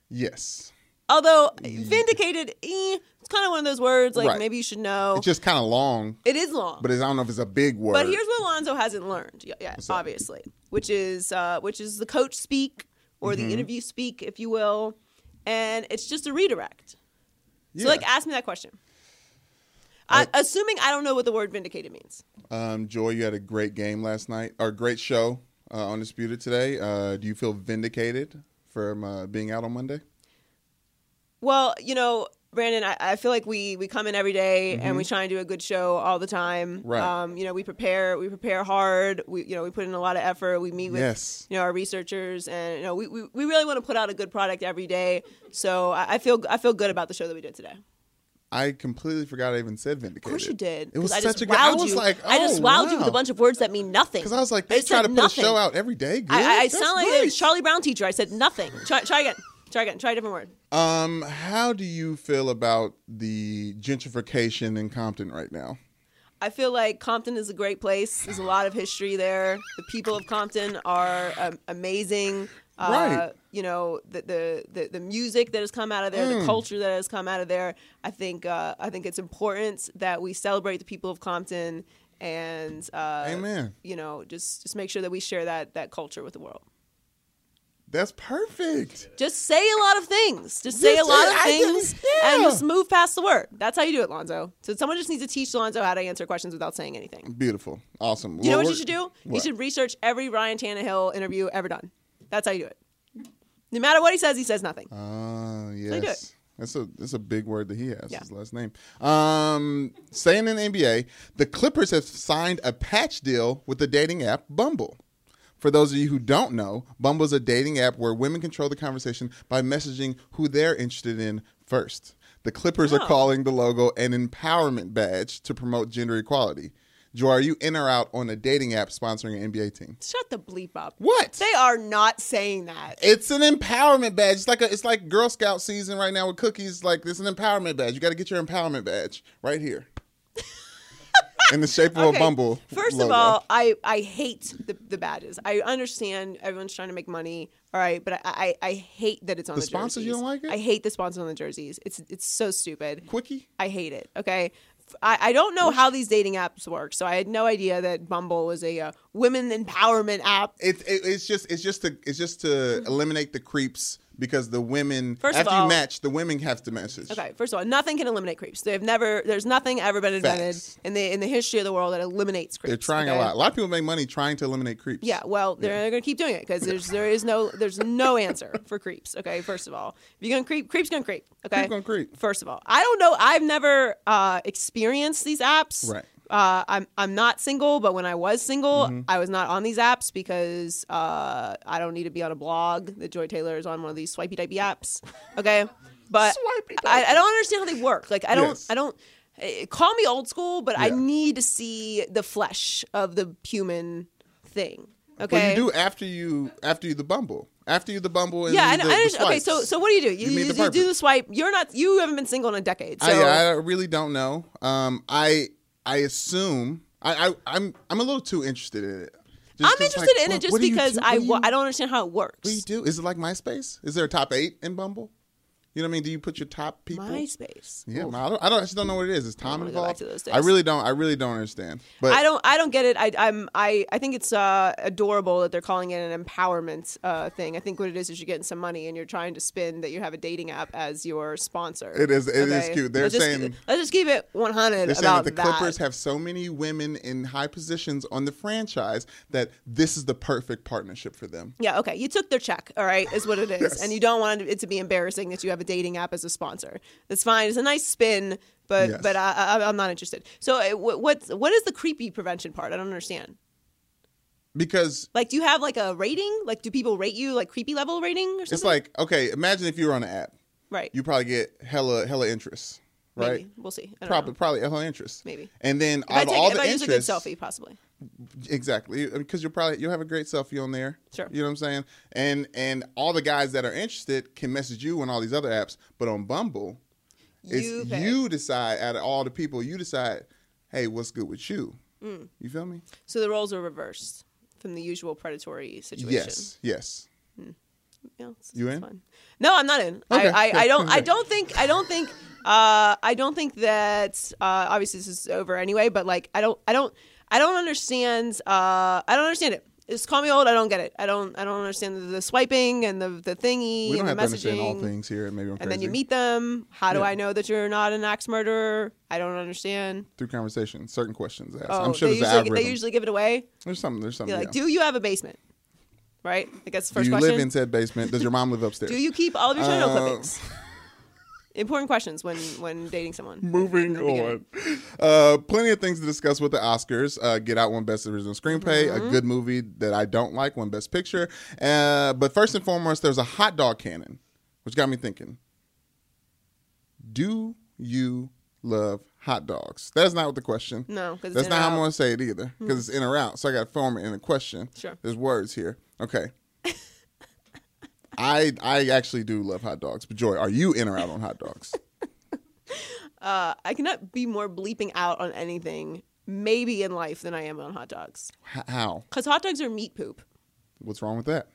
Yes. Although vindicated, eh, it's kind of one of those words like Right. maybe you should know. It's just kind of long, it is long, but it's, I don't know if it's a big word. but here's what Alonzo hasn't learned. Yeah, yeah obviously, which is uh, which is the coach speak or Mm-hmm. the interview speak, if you will, and it's just a redirect. So, like, ask me that question. I, assuming I don't know what the word vindicated means. Um, Joy, you had a great game last night, or great show uh, on Disputed today. Uh, do you feel vindicated from uh, being out on Monday? Well, you know, Brandon, I, I feel like we we come in every day and we try and do a good show all the time. Mm-hmm. Right. Um, you know, we prepare we prepare hard. We you know we put in a lot of effort. We meet with Yes. you know our researchers and you know we, we, we really want to put out a good product every day. So I, I feel I feel good about the show that we did today. I completely forgot I even said vindicated. Of course you did. It was I such just a good. I was you. like, I just oh, wowed you with a bunch of words that mean nothing. Because I was like, they try to put nothing. a show out every day. Good. I, I, I That's sound like a. Charlie Brown teacher. I said nothing. Try, try again. Try again. Try a different word. Um, how do you feel about the gentrification in Compton right now? I feel like Compton is a great place. There's a lot of history there. The people of Compton are um, amazing. Uh, Right. You know the, the the the music that has come out of there, Mm. the culture that has come out of there. I think uh, I think it's important that we celebrate the people of Compton and uh, Amen. You know, just just make sure that we share that that culture with the world. That's perfect. Just say a lot of things. Just say a lot of things yeah. and just move past the word. That's how you do it, Lonzo. So someone just needs to teach Lonzo how to answer questions without saying anything. Beautiful. Awesome. You know what you should do? You should research every Ryan Tannehill interview ever done. That's how you do it. No matter what he says, he says nothing. Ah, it. yes. That's a that's a big word that he has. Yeah. His last name. Um, staying in the NBA, the Clippers have signed a patch deal with the dating app Bumble. For those of you who don't know, Bumble is a dating app where women control the conversation by messaging who they're interested in first. The Clippers are Oh. calling the logo an empowerment badge to promote gender equality. Joy, are you in or out on a dating app sponsoring an NBA team? Shut the bleep up. What? They are not saying that. It's an empowerment badge. It's like a, it's like Girl Scout season right now with cookies. Like it's an empowerment badge. You got to get your empowerment badge right here, in the shape of Okay, a Bumble. First logo. of all, I, I hate the, the badges. I understand everyone's trying to make money. All right, but I, I, I hate that it's on The the, sponsors, you don't like it? I hate the sponsors on the jerseys. It's it's so stupid. quickie. I hate it. Okay. I, I don't know how these dating apps work, so I had no idea that Bumble was a uh, women empowerment app. It, it it's just it's just to it's just to eliminate the creeps because the women First of after all- you match, the women have to message. Okay, first of all, nothing can eliminate creeps. They've never. There's nothing ever been invented Facts. in the in the history of the world that eliminates creeps. They're trying okay? a lot. A lot of people make money trying to eliminate creeps. Yeah, well, they're going to keep doing it because there's there is no there's no answer for creeps. Okay, first of all, if you're going to creep, creeps going to creep. Okay, Creep gonna creep. First of all, I don't know. I've never uh, experienced these apps. Right. Uh, I'm I'm not single, but when I was single, Mm-hmm. I was not on these apps because uh, I don't need to be on a blog. That Joy Taylor is on one of these swipey typey apps. Okay, but I, I don't understand how they work. Like I don't Yes. I don't. eh, Call me old school, but I need to see the flesh of the human thing. Okay. Well, you do after you after you the bumble after you the bumble. And Yeah, I, the, the I understand. Okay, so so what do you do? You, You you, the you do the swipe. You're not. You haven't been single in a decade. So I, I really don't know. Um, I I assume I, I I'm I'm a little too interested in it. Just I'm interested like, in it just what do you because do- I do I don't understand how it works. What do you do? Is it like MySpace? Is there a top eight in Bumble? You know what I mean? Do you put your top people? MySpace. Yeah. I don't. I don't. I just don't know what it is. Is time back involved? to those I really don't. I really don't understand. But I don't. I don't get it. I, I'm. I. I think it's uh, adorable that they're calling it an empowerment uh, thing. I think what it is is you're getting some money and you're trying to spin that you have a dating app as your sponsor. It is- it is Okay? cute. They're let's just, saying- let's just keep it 100 They're saying about that the Clippers have so many women in high positions on the franchise that this is the perfect partnership for them. Yeah, okay. You took their check, all right, is what it is. Yes. And you don't want it to be embarrassing that you have a dating app as a sponsor. That's fine. It's a nice spin, but Yes. but I, I, I'm not interested. So uh, what what's, what is the creepy prevention part? I don't understand. Because Like, do you have like a rating? Like, do people rate you like creepy level rating or something? it's like, okay, imagine if you were on an app, right. you probably get hella hella interest, right? Maybe. We'll see. I don't Probably know. probably hella interest. Maybe. And then If I, out of take, all if the I use a good selfie, possibly. Exactly, because you'll probably you'll have a great selfie on there. Sure. You know what I'm saying? And and all the guys that are interested can message you on all these other apps, but on Bumble, You it's pick. you decide out of all the people, you decide, hey, what's good with you? Mm. You feel me? So the roles are reversed from the usual predatory situation. Yes, yes. Yeah, it's, You it's in? fun. No, I'm not in. Okay, I, I, I don't. I don't think. I don't think. Uh, I don't think that. Uh, obviously, this is over anyway. But like, I don't. I don't. I don't understand. Uh, I don't understand it. Just call me old. I don't get it. I don't. I don't understand the, the swiping and the the thingy We don't and have the to understand all messaging. things here, and maybe I'm And then you meet them. How do Yeah. I know that you're not an axe murderer? I don't understand. through conversation, certain questions asked. Oh, I'm sure they there's usually, they usually give it away. there's something. There's something. You're like, yeah. do you have a basement? Right. I guess the first Do you question. live in said basement? Does your mom live upstairs? Do you keep all of your toenail Uh, clippings? Important questions when when dating someone. Moving on. Uh, plenty of things to discuss with the Oscars. Uh, Get Out won Best Original Screenplay, Mm-hmm. a good movie that I don't like, won Best Picture. Uh, but first and foremost, there's a hot dog cannon, which got me thinking. Do you love hot dogs? That's not what the question. No, that's not how I'm going to say it either, because it's in or out. So I got to form it in a question. Sure. There's words here. Okay. I I actually do love hot dogs. But Joy, are you in or out on hot dogs? Uh, I cannot be more bleeping out on anything, maybe in life, than I am on hot dogs. H- how? Because hot dogs are meat poop. What's wrong with that?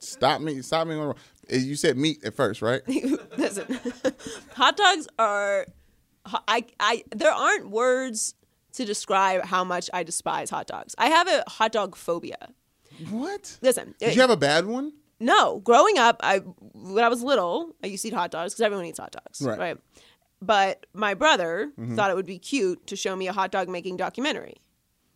Stop me! Stop me! on- You said meat at first, right? Listen, hot dogs are. I, I, there aren't words to describe how much I despise hot dogs. I have a hot dog phobia. What? Listen, Did you uh, have a bad one? No, growing up, I when I was little, I used to eat hot dogs because everyone eats hot dogs, Right. right? But my brother mm-hmm. thought it would be cute to show me a hot dog making documentary.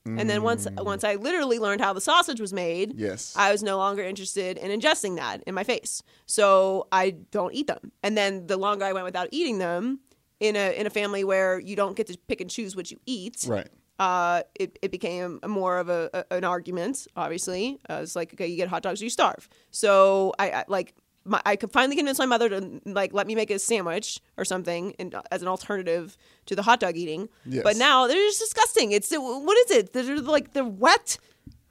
And then once mm. once I literally learned how the sausage was made, Yes. I was no longer interested in ingesting that in my face. So I don't eat them. And then the longer I went without eating them, in a in a family where you don't get to pick and choose what you eat, Right. Uh, it, it became more of a, a an argument. Obviously, uh, it's like okay, you get hot dogs you starve. So I, I like my, I could finally convince my mother to like let me make a sandwich or something and, as an alternative to the hot dog eating. Yes. But now they're just disgusting. It's what is it? They're like they're wet.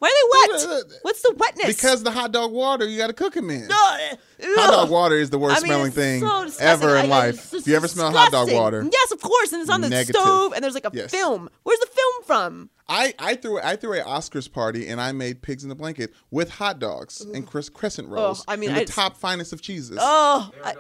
Why are they wet? What's the wetness? Because the hot dog water, you got to cook them in. Ugh. Hot dog water is the worst I mean, smelling thing so ever in I- I- life. it's just If you ever smell hot dog water, Yes, of course. And it's on the Negative. stove, and there's like a Yes. film. Where's the film from? I, I threw I threw a Oscars party and I made pigs in the blanket with hot dogs and cres- crescent rolls. I mean, and the I- top finest of cheeses. Oh, I-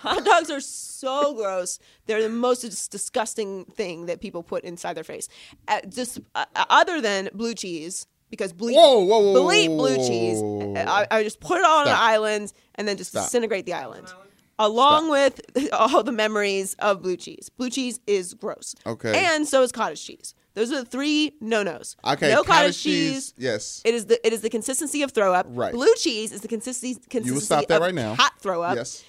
hot dogs are so gross. They're the most disgusting thing that people put inside their face. Uh, just uh, other than blue cheese because blue, Whoa, whoa, whoa, delete whoa, blue cheese. I, I just put it all on an Stop. island and then just Stop. disintegrate the island. Along with all the memories of blue cheese. Blue cheese is gross. Okay. And so is cottage cheese. Those are the three no nos. Okay, No cottage cottage, cheese, cheese. yes. It is the it is the consistency of throw up. Right. Blue cheese is the consistency consistency You will stop that of right now. hot throw up. Yes.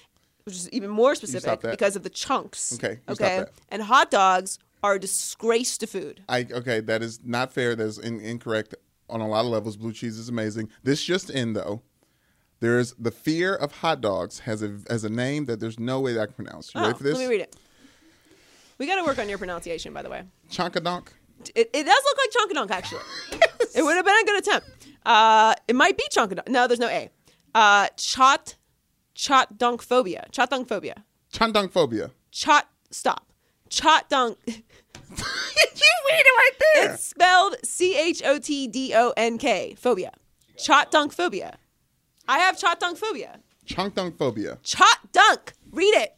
Which is even more specific because of the chunks. Okay, you stop Okay. that. And hot dogs are a disgrace to food. I okay, that is not fair. That is in, incorrect on a lot of levels. Blue cheese is amazing. This just in though. There's the fear of hot dogs has a has a name that there's no way that I can pronounce. You Oh, ready for this? Let me read it. We got to work on your pronunciation, by the way. Chonkadonk. It, it does look like Chunkadunk, actually. It would have been a good attempt. Uh, it might be Chunkadunk. No, there's no A. Uh, chot, chot dunk phobia. Chot dunk phobia. Chot dunk phobia. Chot, stop. Chot dunk. you read it right there. It's spelled C H O T D O N K. Phobia. Chot dunk phobia. I have chot dunk phobia. Chonkdunk phobia. Chot dunk. Read it.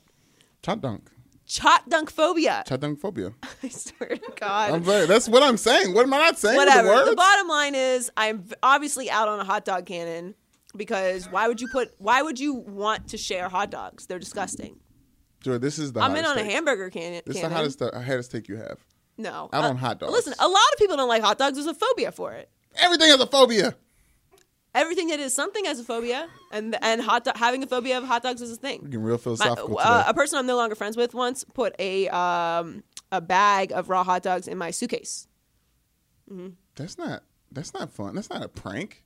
Chot dunk. Chot dunk phobia. Chot dunk phobia. I swear to God. I'm very, that's what I'm saying. What am I not saying? Whatever. The The, bottom line is, I'm obviously out on a hot dog cannon because why would you put? Why would you want to share hot dogs? They're disgusting. Joy, this is the I'm in on a take. hamburger cannon. This is the hottest, the hottest take you have. No, out Uh, on hot dogs. Listen, a lot of people don't like hot dogs. There's a phobia for it. Everything has a phobia. Everything that is something has a phobia, and and hot do- having a phobia of hot dogs is a thing. Getting real My- philosophical uh, today. a person I'm no longer friends with once put a um, a bag of raw hot dogs in my suitcase. That's not. That's not fun. That's not a prank.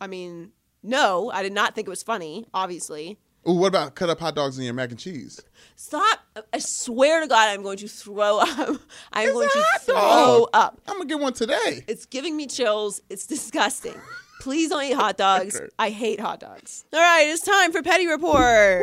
I mean, no, I did not think it was funny. Obviously, Ooh, what about cut up hot dogs in your mac and cheese? Stop! I swear to God, I'm going to throw up. I'm It's going to throw dog. up. I'm gonna get one today. It's giving me chills. It's disgusting. Please don't eat hot dogs. I hate hot dogs. All right, it's time for Petty Report.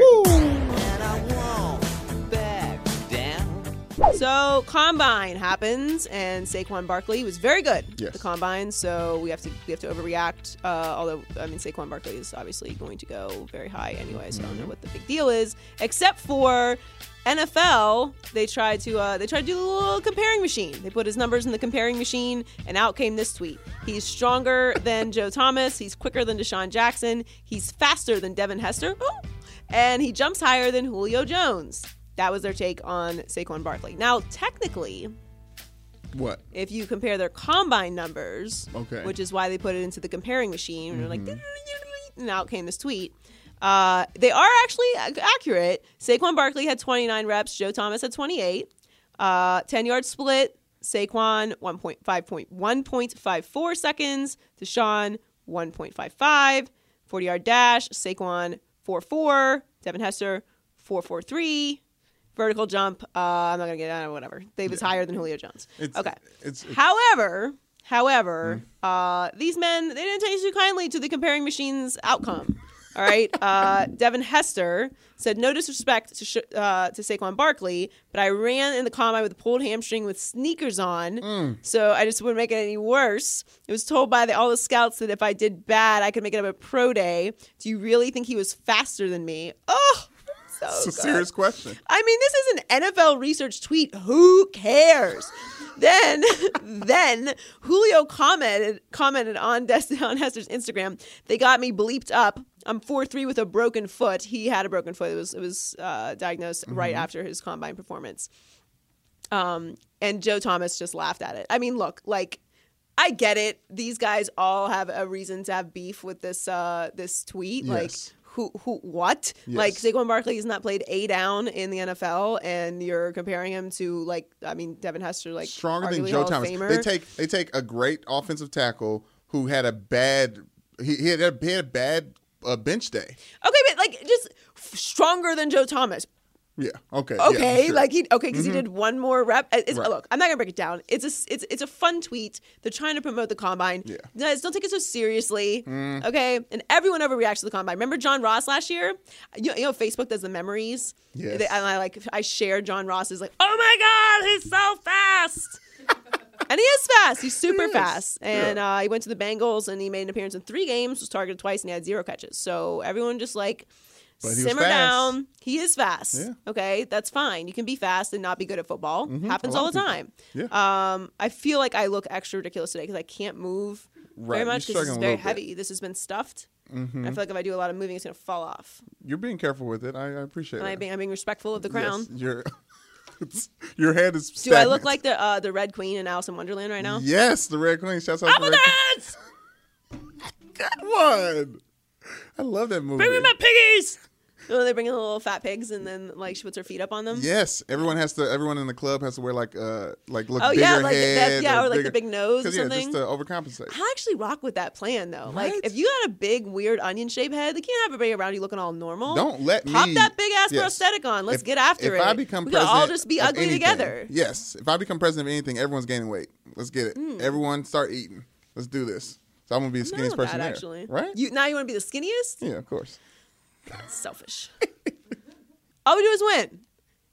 So combine happens, and Saquon Barkley was very good. at The combine, so we have to we have to overreact. Uh, although I mean Saquon Barkley is obviously going to go very high anyway, so I don't know what the big deal is. Except for NFL, they tried to uh, they tried to do a little comparing machine. They put his numbers in the comparing machine, and out came this tweet: He's stronger than Joe Thomas. He's quicker than DeSean Jackson. He's faster than Devin Hester. Ooh. And he jumps higher than Julio Jones. That was their take on Saquon Barkley. Now, technically, What? if you compare their combine numbers, Okay. which is why they put it into the comparing machine, and they're like, and out came this tweet. Uh, they are actually accurate. Saquon Barkley had 29 reps. Joe Thomas had 28. Uh, 10 yard split. Saquon 1.5.1.54 seconds. DeSean 1.55. 40 yard dash. Saquon 4.4. Devin Hester 4.43. Vertical jump. Uh, I'm not gonna get uh, whatever. They was higher than Julio Jones. It's- okay. it's- it's- however, however, Hmm. uh, these men they didn't take too kindly to the comparing machines outcome. All right. Uh, Devin Hester said, "No disrespect to sh- uh, to Saquon Barkley, but I ran in the combine with a pulled hamstring with sneakers on, Hmm. so I just wouldn't make it any worse. It was told by the, all the scouts that if I did bad, I could make it up at pro day. Do you really think he was faster than me? Oh, so It's a good. serious question. I mean, this is an NFL research tweet. Who cares? then, then Julio commented commented on Des- on Hester's Instagram. They got me bleeped up. I'm four three with a broken foot. He had a broken foot. It was it was uh, diagnosed right after his combine performance. Um, and Joe Thomas just laughed at it. I mean, look, like I get it. These guys all have a reason to have beef with this uh, this tweet. Like Yes. Who who what? Like Yes. Saquon Barkley has not played a down in the NFL, and you're comparing him to like I mean Devin Hester, like Stronger than Joe Hall Thomas. They take they take a great offensive tackle who had a bad he, he had a, he had a bad uh, bench day. okay, but like just f- stronger than Joe Thomas. Yeah. Okay. yeah, Okay, sure. like he okay because he did one more rep. Uh, It's, Right. Look, I'm not gonna break it down. It's a it's it's a fun tweet. They're trying to promote the combine. Yeah. Mm. Guys, don't take it so seriously. Okay, and everyone overreacts to the combine. Remember John Ross last year? You know, you know Facebook does the memories. Yes. They- and I like I shared John Ross's like, oh my god, he's so fast. And he is fast. He's super is. fast. And Yeah. uh, he went to the Bengals and he made an appearance in three games, was targeted twice, and he had zero catches. So everyone just like he simmer fast. down. He is fast. Yeah. Okay, that's fine. You can be fast and not be good at football. Happens A lot all the time. Yeah. Um, I feel like I look extra ridiculous today because I can't move Right, very much because it's very little bit. heavy. This has been stuffed. Mm-hmm. I feel like if I do a lot of moving, it's gonna fall off. You're being careful with it. I, I appreciate it. I'm being, I'm being respectful of the crown. Yes, your your head is. Do I look like the uh, the Red Queen in Alice in Wonderland right now? Yes, the Red Queen. Shouts out to Red. Good one. I love that movie. Bring me my piggies! Oh, they bring in the little fat pigs, and then like she puts her feet up on them. Yes, everyone has to. Everyone in the club has to wear like uh like look Oh, bigger yeah, like head. that- yeah, or like the big nose or 'cause, yeah, something. just to overcompensate. I actually rock with that plan though. Like if you had a big weird onion shaped head, they can't have everybody around you looking all normal. Don't let pop me that big ass yes. prosthetic on. Let's If- get after if it. If I become we president, all just be ugly anything- together. Yes, if I become president of anything, everyone's gaining weight. Let's get it. Hmm. Everyone start eating. Let's do this. So I'm gonna be the skinniest person bad, there, actually. right? You now you want to be the skinniest? yeah, of course. Selfish. All we do is win.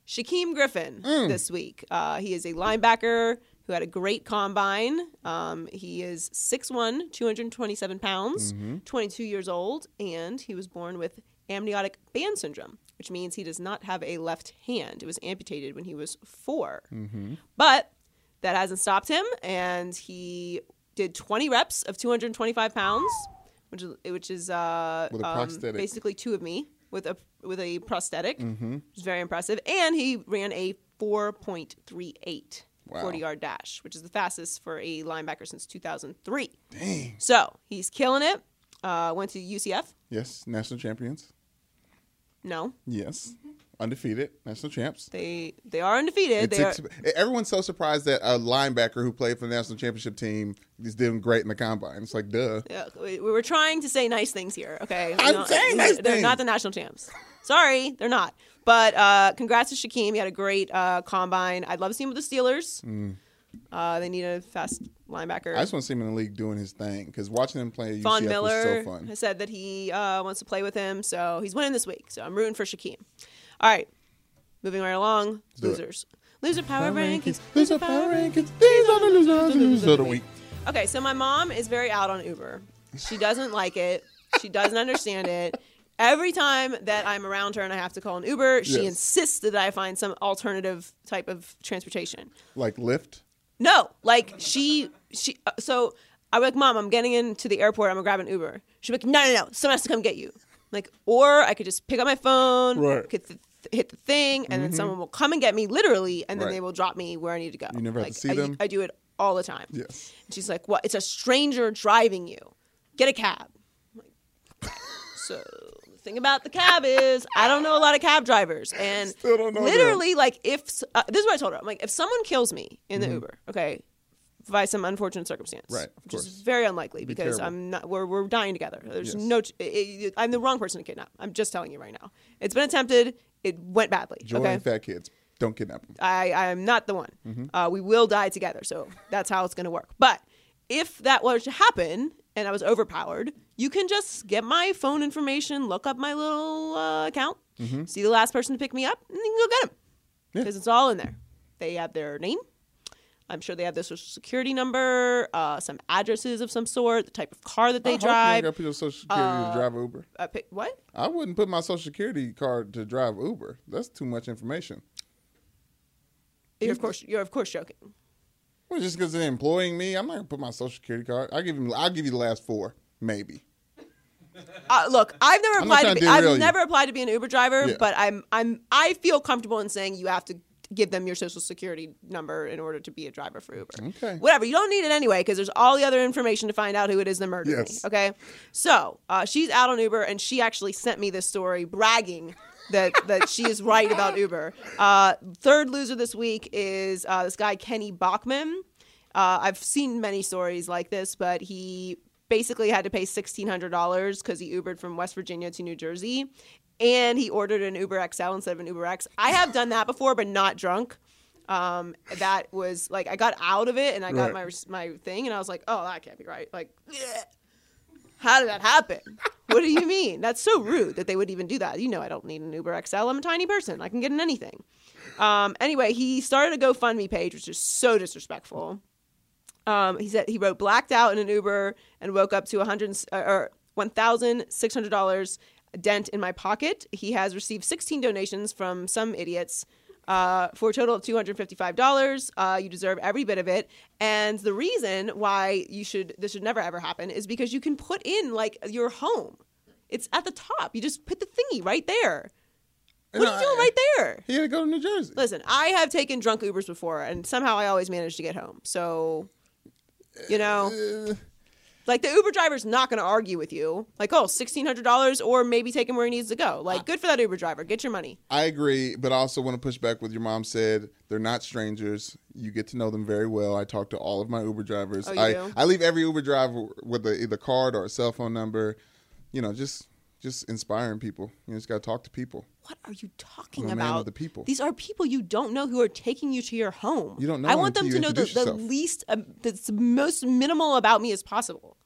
Shaquem Griffin Mm. this week. Uh, he is a linebacker who had a great combine. Um, he is 6'1", 227 pounds, Mm-hmm. 22 years old, and he was born with amniotic band syndrome, which means he does not have a left hand. It was amputated when he was 4 Mm-hmm. But that hasn't stopped him, and he did 20 reps of 225 pounds, which is which is uh, um, basically two of me with a with a prosthetic, Mm-hmm. which is very impressive. And he ran a 4.38 Wow. 40 yard dash, which is the fastest for a linebacker since 2003. Dang. So he's killing it. Uh, went to UCF. Yes, national champions. No, Yes, undefeated national champs. they they are undefeated. They are, everyone's so surprised that a linebacker who played for the national championship team is doing great in the combine. It's like, duh. Yeah, we, we were trying to say nice things here. Okay, I'm saying nice They're things. not the national champs. Sorry, they're not. But uh, congrats to Shaquem. He had a great uh, combine. I'd love to see him with the Steelers. Uh, they need a fast linebacker. Mm. I just want to see him in the league doing his thing because watching him play at Von UCF Miller was so fun. has said that he uh, wants to play with him, so he's winning this week. So I'm rooting for Shaquem. All right, moving right along. do it. losers, loser power rankings. Loser power rankings. These are the losers, losers of the week. Okay, so my mom is very out on Uber. She doesn't like it. She doesn't understand it. Every time that I'm around her and I have to call an Uber, she Yes. insists that I find some alternative type of transportation. Like Lyft. No, like she she. Uh, so I'm like, Mom, I'm getting into the airport. I'm gonna grab an Uber. She's like, No, no, no. Someone has to come get you. Like, or I could just pick up my phone, Right. could th- hit the thing, and then someone will come and get me, literally, and then Right. they will drop me where I need to go. You never have like, to see I, them? I do it all the time. Yes. And she's like, "What? It's a stranger driving you. Get a cab." I'm like, so the thing about the cab is, I don't know a lot of cab drivers, and Still don't know literally, like, if uh, this is what I told her, I'm like, if someone kills me in the Mm-hmm. Uber, okay, by some unfortunate circumstance, Right, which is very unlikely because terrible. I'm not. We're we're dying together. There's Yes. no. ch- i i I'm the wrong person to kidnap. I'm just telling you right now. It's been attempted. It went badly. Joy okay. fat kids. Don't kidnap them. I, I am not the one. Mm-hmm. Uh, we will die together. So that's how it's going to work. But if that were to happen and I was overpowered, you can just get my phone information, look up my little uh, account, Mm-hmm. see the last person to pick me up, and then you can go get them. Because it's all in there. They have their name. I'm sure they have their social security number, uh, some addresses of some sort, the type of car that I they hope you drive. ain't got people's social security to drive Uber. Uh, pick, what? I wouldn't put my social security card to drive Uber. That's too much information. You're of course you're of course joking. Well, just because they're employing me, I'm not gonna put my social security card. I'll give you. I'll give you the last four, maybe. Uh, look, I've never I'm applied to be, to I've you. never applied to be an Uber driver, Yeah. but I'm I'm I feel comfortable in saying you have to give them your social security number in order to be a driver for Uber. Okay. Whatever, you don't need it anyway because there's all the other information to find out who it is that murdered Yes. me. Okay, so uh, she's out on Uber and she actually sent me this story bragging. that, that she is right about Uber. Uh, third loser this week is uh, this guy Kenny Bachman. Uh, I've seen many stories like this, but he basically had to pay sixteen hundred dollars because he Ubered from West Virginia to New Jersey, and he ordered an Uber XL instead of an Uber X. I have done that before, but not drunk. Um, that was like I got out of it and I got Right. my my thing, and I was like, oh, that can't be right. Like, bleh. how did that happen? what do you mean? That's so rude that they would even do that. You know, I don't need an Uber XL. I'm a tiny person. I can get in anything. Um, anyway, he started a GoFundMe page, which is so disrespectful. Um, he said he wrote blacked out in an Uber and woke up to 100 uh, or $1,600 dent in my pocket. He has received 16 donations from some idiots. uh, for a total of $255. Uh, you deserve every bit of it. And the reason why you should this should never ever happen is because you can put in like your home. It's at the top. You just put the thingy right there. What are you doing right there? He had to go to New Jersey. Listen, I have taken drunk Ubers before, and somehow I always manage to get home. So, you know, Uh, like the Uber driver's not going to argue with you. Like, oh, oh, sixteen hundred dollars, or maybe take him where he needs to go. Like, good for that Uber driver. Get your money. I agree, but I also want to push back with your mom said they're not strangers. You get to know them very well. I talk to all of my Uber drivers. Oh, you I, do? I leave every Uber driver with a, either card or a cell phone number. You know, just just inspiring people. You just got to talk to people. What are you talking I'm about? the people. These are people you don't know who are taking you to your home. You don't know I want until them to know the, the least, um, the most minimal about me as possible.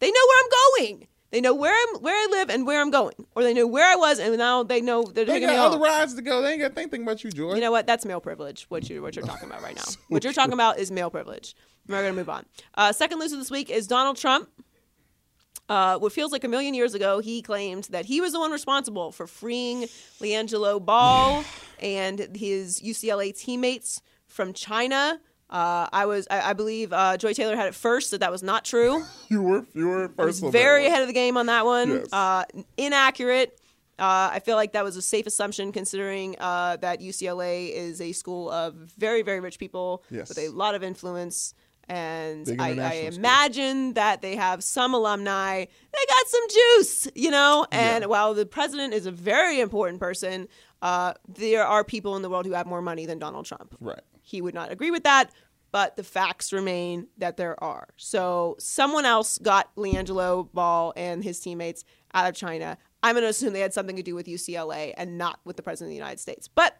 They know where I'm going. They know where I'm, where I live, and where I'm going, or they know where I was, and now they know they're They taking got other home. rides to go. They ain't got to think about you, Joy. You know what? That's male privilege. What you what you're talking about right now. what you're talking about is male privilege. We're gonna move on. Uh, second loser this week is Donald Trump. Uh, what feels like a million years ago, he claimed that he was the one responsible for freeing LiAngelo Ball and his UCLA teammates from China. Uh, I was, I, I believe, uh, Joy Taylor had it first that that was not true. you were you were first. very ahead of the game on that one. Yes. Uh, inaccurate. Uh, I feel like that was a safe assumption considering uh, that UCLA is a school of very, very rich people Yes. with a lot of influence. And I, I imagine that they have some alumni. They got some juice, you know? And Yeah. while the president is a very important person, uh, there are people in the world who have more money than Donald Trump. Right. He would not agree with that, but the facts remain that there are. So someone else got LiAngelo Ball and his teammates out of China. I'm going to assume they had something to do with UCLA and not with the president of the United States. But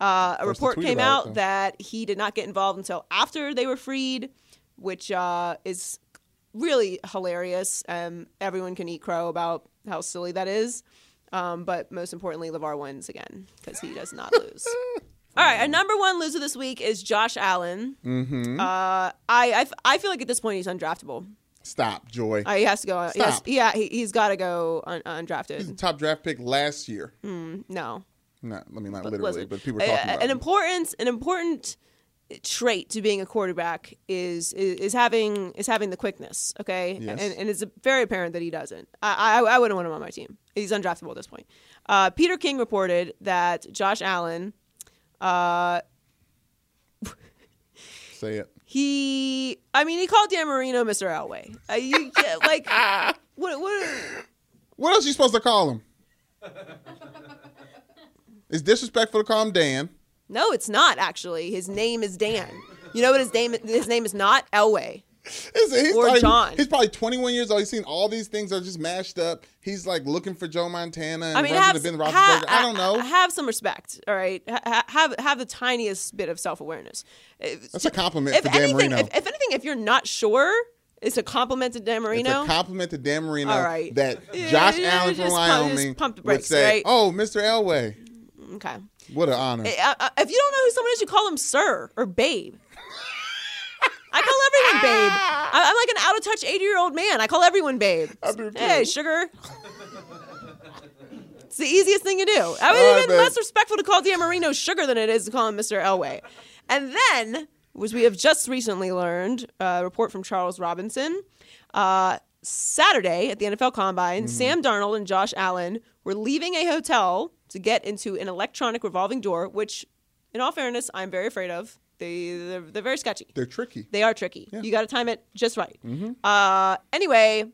uh, a First report came about it, out that he did not get involved until after they were freed, which uh, is really hilarious. Um, everyone can eat crow about how silly that is. Um, but most importantly, LaVar wins again because he does not lose. All right, our number one loser this week is Josh Allen. Mm-hmm. Uh, I, I f- I feel like at this point he's undraftable. Stop, Joy. Uh, he has to go. He has, yeah, he, he's got to go un- He's undrafted. the top draft pick last year. No, Not, I mean, not But literally, listen, but people are a- talking a- about an him. important an important trait to being a quarterback is is, is having is having the quickness. Okay, Yes. and, and it's very apparent that he doesn't. I, I I wouldn't want him on my team. He's undraftable at this point. Uh, Peter King reported that Josh Allen. Uh, Say it. he, I mean, he called Dan Marino Mr. Elway. Uh, you get, like, what, what, What else you supposed to call him? it's disrespectful to call him Dan. No, it's not actually. His name is Dan. You know what his name, his name is not Elway. He's, Or like- John. He's probably 21 years old. He's seen all these things are just mashed up. He's like looking for Joe Montana and I mean, have, Ben ha- Roethlisberger. I don't know. Have some respect, all right. Ha- ha- have have the tiniest bit of self awareness. That's a compliment If for Dan anything, Marino. if, if anything, if you're not sure, it's a compliment to Dan it's Marino. a compliment to Dan Marino All right. that Josh yeah, Allen from pump- Wyoming pump the would say, right? "Oh, Mr. Elway, okay. What an honor." Uh, uh, if you don't know who someone is, you call them sir or babe. I call everyone babe. I- I'm like an out of touch 80 year old man. I call everyone babe. Hey, sugar. it's the easiest thing to do. I mean, right, even less respectful to call Dan Marino sugar than it is to call him Mr. Elway. And then, which we have just recently learned, a report from Charles Robinson. Uh, Saturday at the NFL Combine, Mm-hmm. Sam Darnold and Josh Allen were leaving a hotel to get into an electronic revolving door, which, in all fairness, I'm very afraid of. They, they're, they're very sketchy. They're tricky. They are tricky. You got to time it just right. Uh, anyway,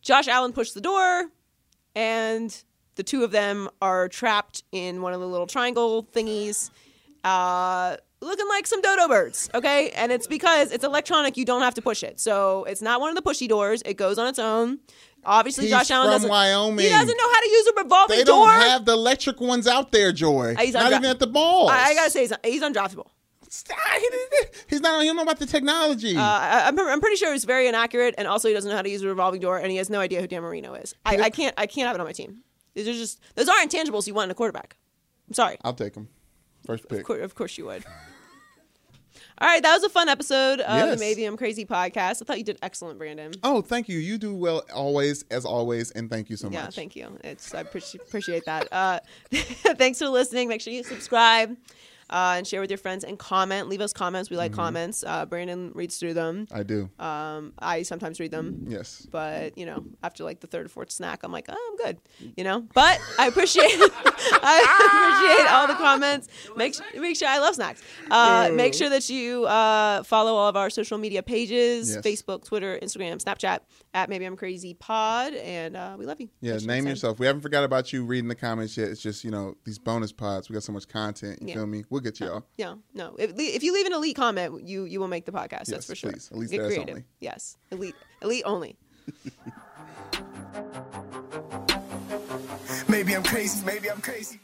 Josh Allen pushed the door, and the two of them are trapped in one of the little triangle thingies, uh, looking like some dodo birds. Okay, and it's because it's electronic. You don't have to push it, so it's not one of the pushy doors. It goes on its own. Obviously, He's Josh Allen from doesn't. Wyoming. He doesn't know how to use a revolving They door. don't have the electric ones out there, Joy. He's Not undra- even at the ball. I, I gotta say, he's, he's undraftable. Stop. He didn't- He's not. He don't know about the technology. Uh, I, I'm, I'm pretty sure he's very inaccurate, and also he doesn't know how to use a revolving door, and he has no idea who Dan Marino is. I, I can't, I can't have it on my team. These are just those aren't intangibles you want in a quarterback. I'm sorry. I'll take him. First pick. Of course, of course you would. All right, that was a fun episode of Yes. the Maybe I'm Crazy podcast. I thought you did excellent, Brandon. Oh, thank you. You do well always, as always, and thank you so Yeah, much. Yeah, thank you. It's I appreciate appreciate that. Uh, thanks for listening. Make sure you subscribe uh, and share with your friends and comment. Leave us comments. We like Mm-hmm. comments. Uh, Brandon reads through them. I do. Um, I sometimes read them. yes. But you know, after like the third or fourth snack, I'm like, oh, I'm good. You know. But I appreciate, I appreciate all the comments. Make sure, make sure I love snacks. Uh, make sure that you uh, follow all of our social media pages: Yes. Facebook, Twitter, Instagram, Snapchat. At maybe I'm crazy pod, and uh, we love you. Yeah, That's name I yourself. We haven't forgot about you reading the comments yet. It's just, you know, these bonus pods. We got so much content. You Yeah. feel me? We'll get y'all. Yeah, no. If, if you leave an elite comment, you you will make the podcast. Yes, that's for sure. please. Elite Get creative. only. Yes, elite, elite only. Maybe I'm crazy, maybe I'm crazy.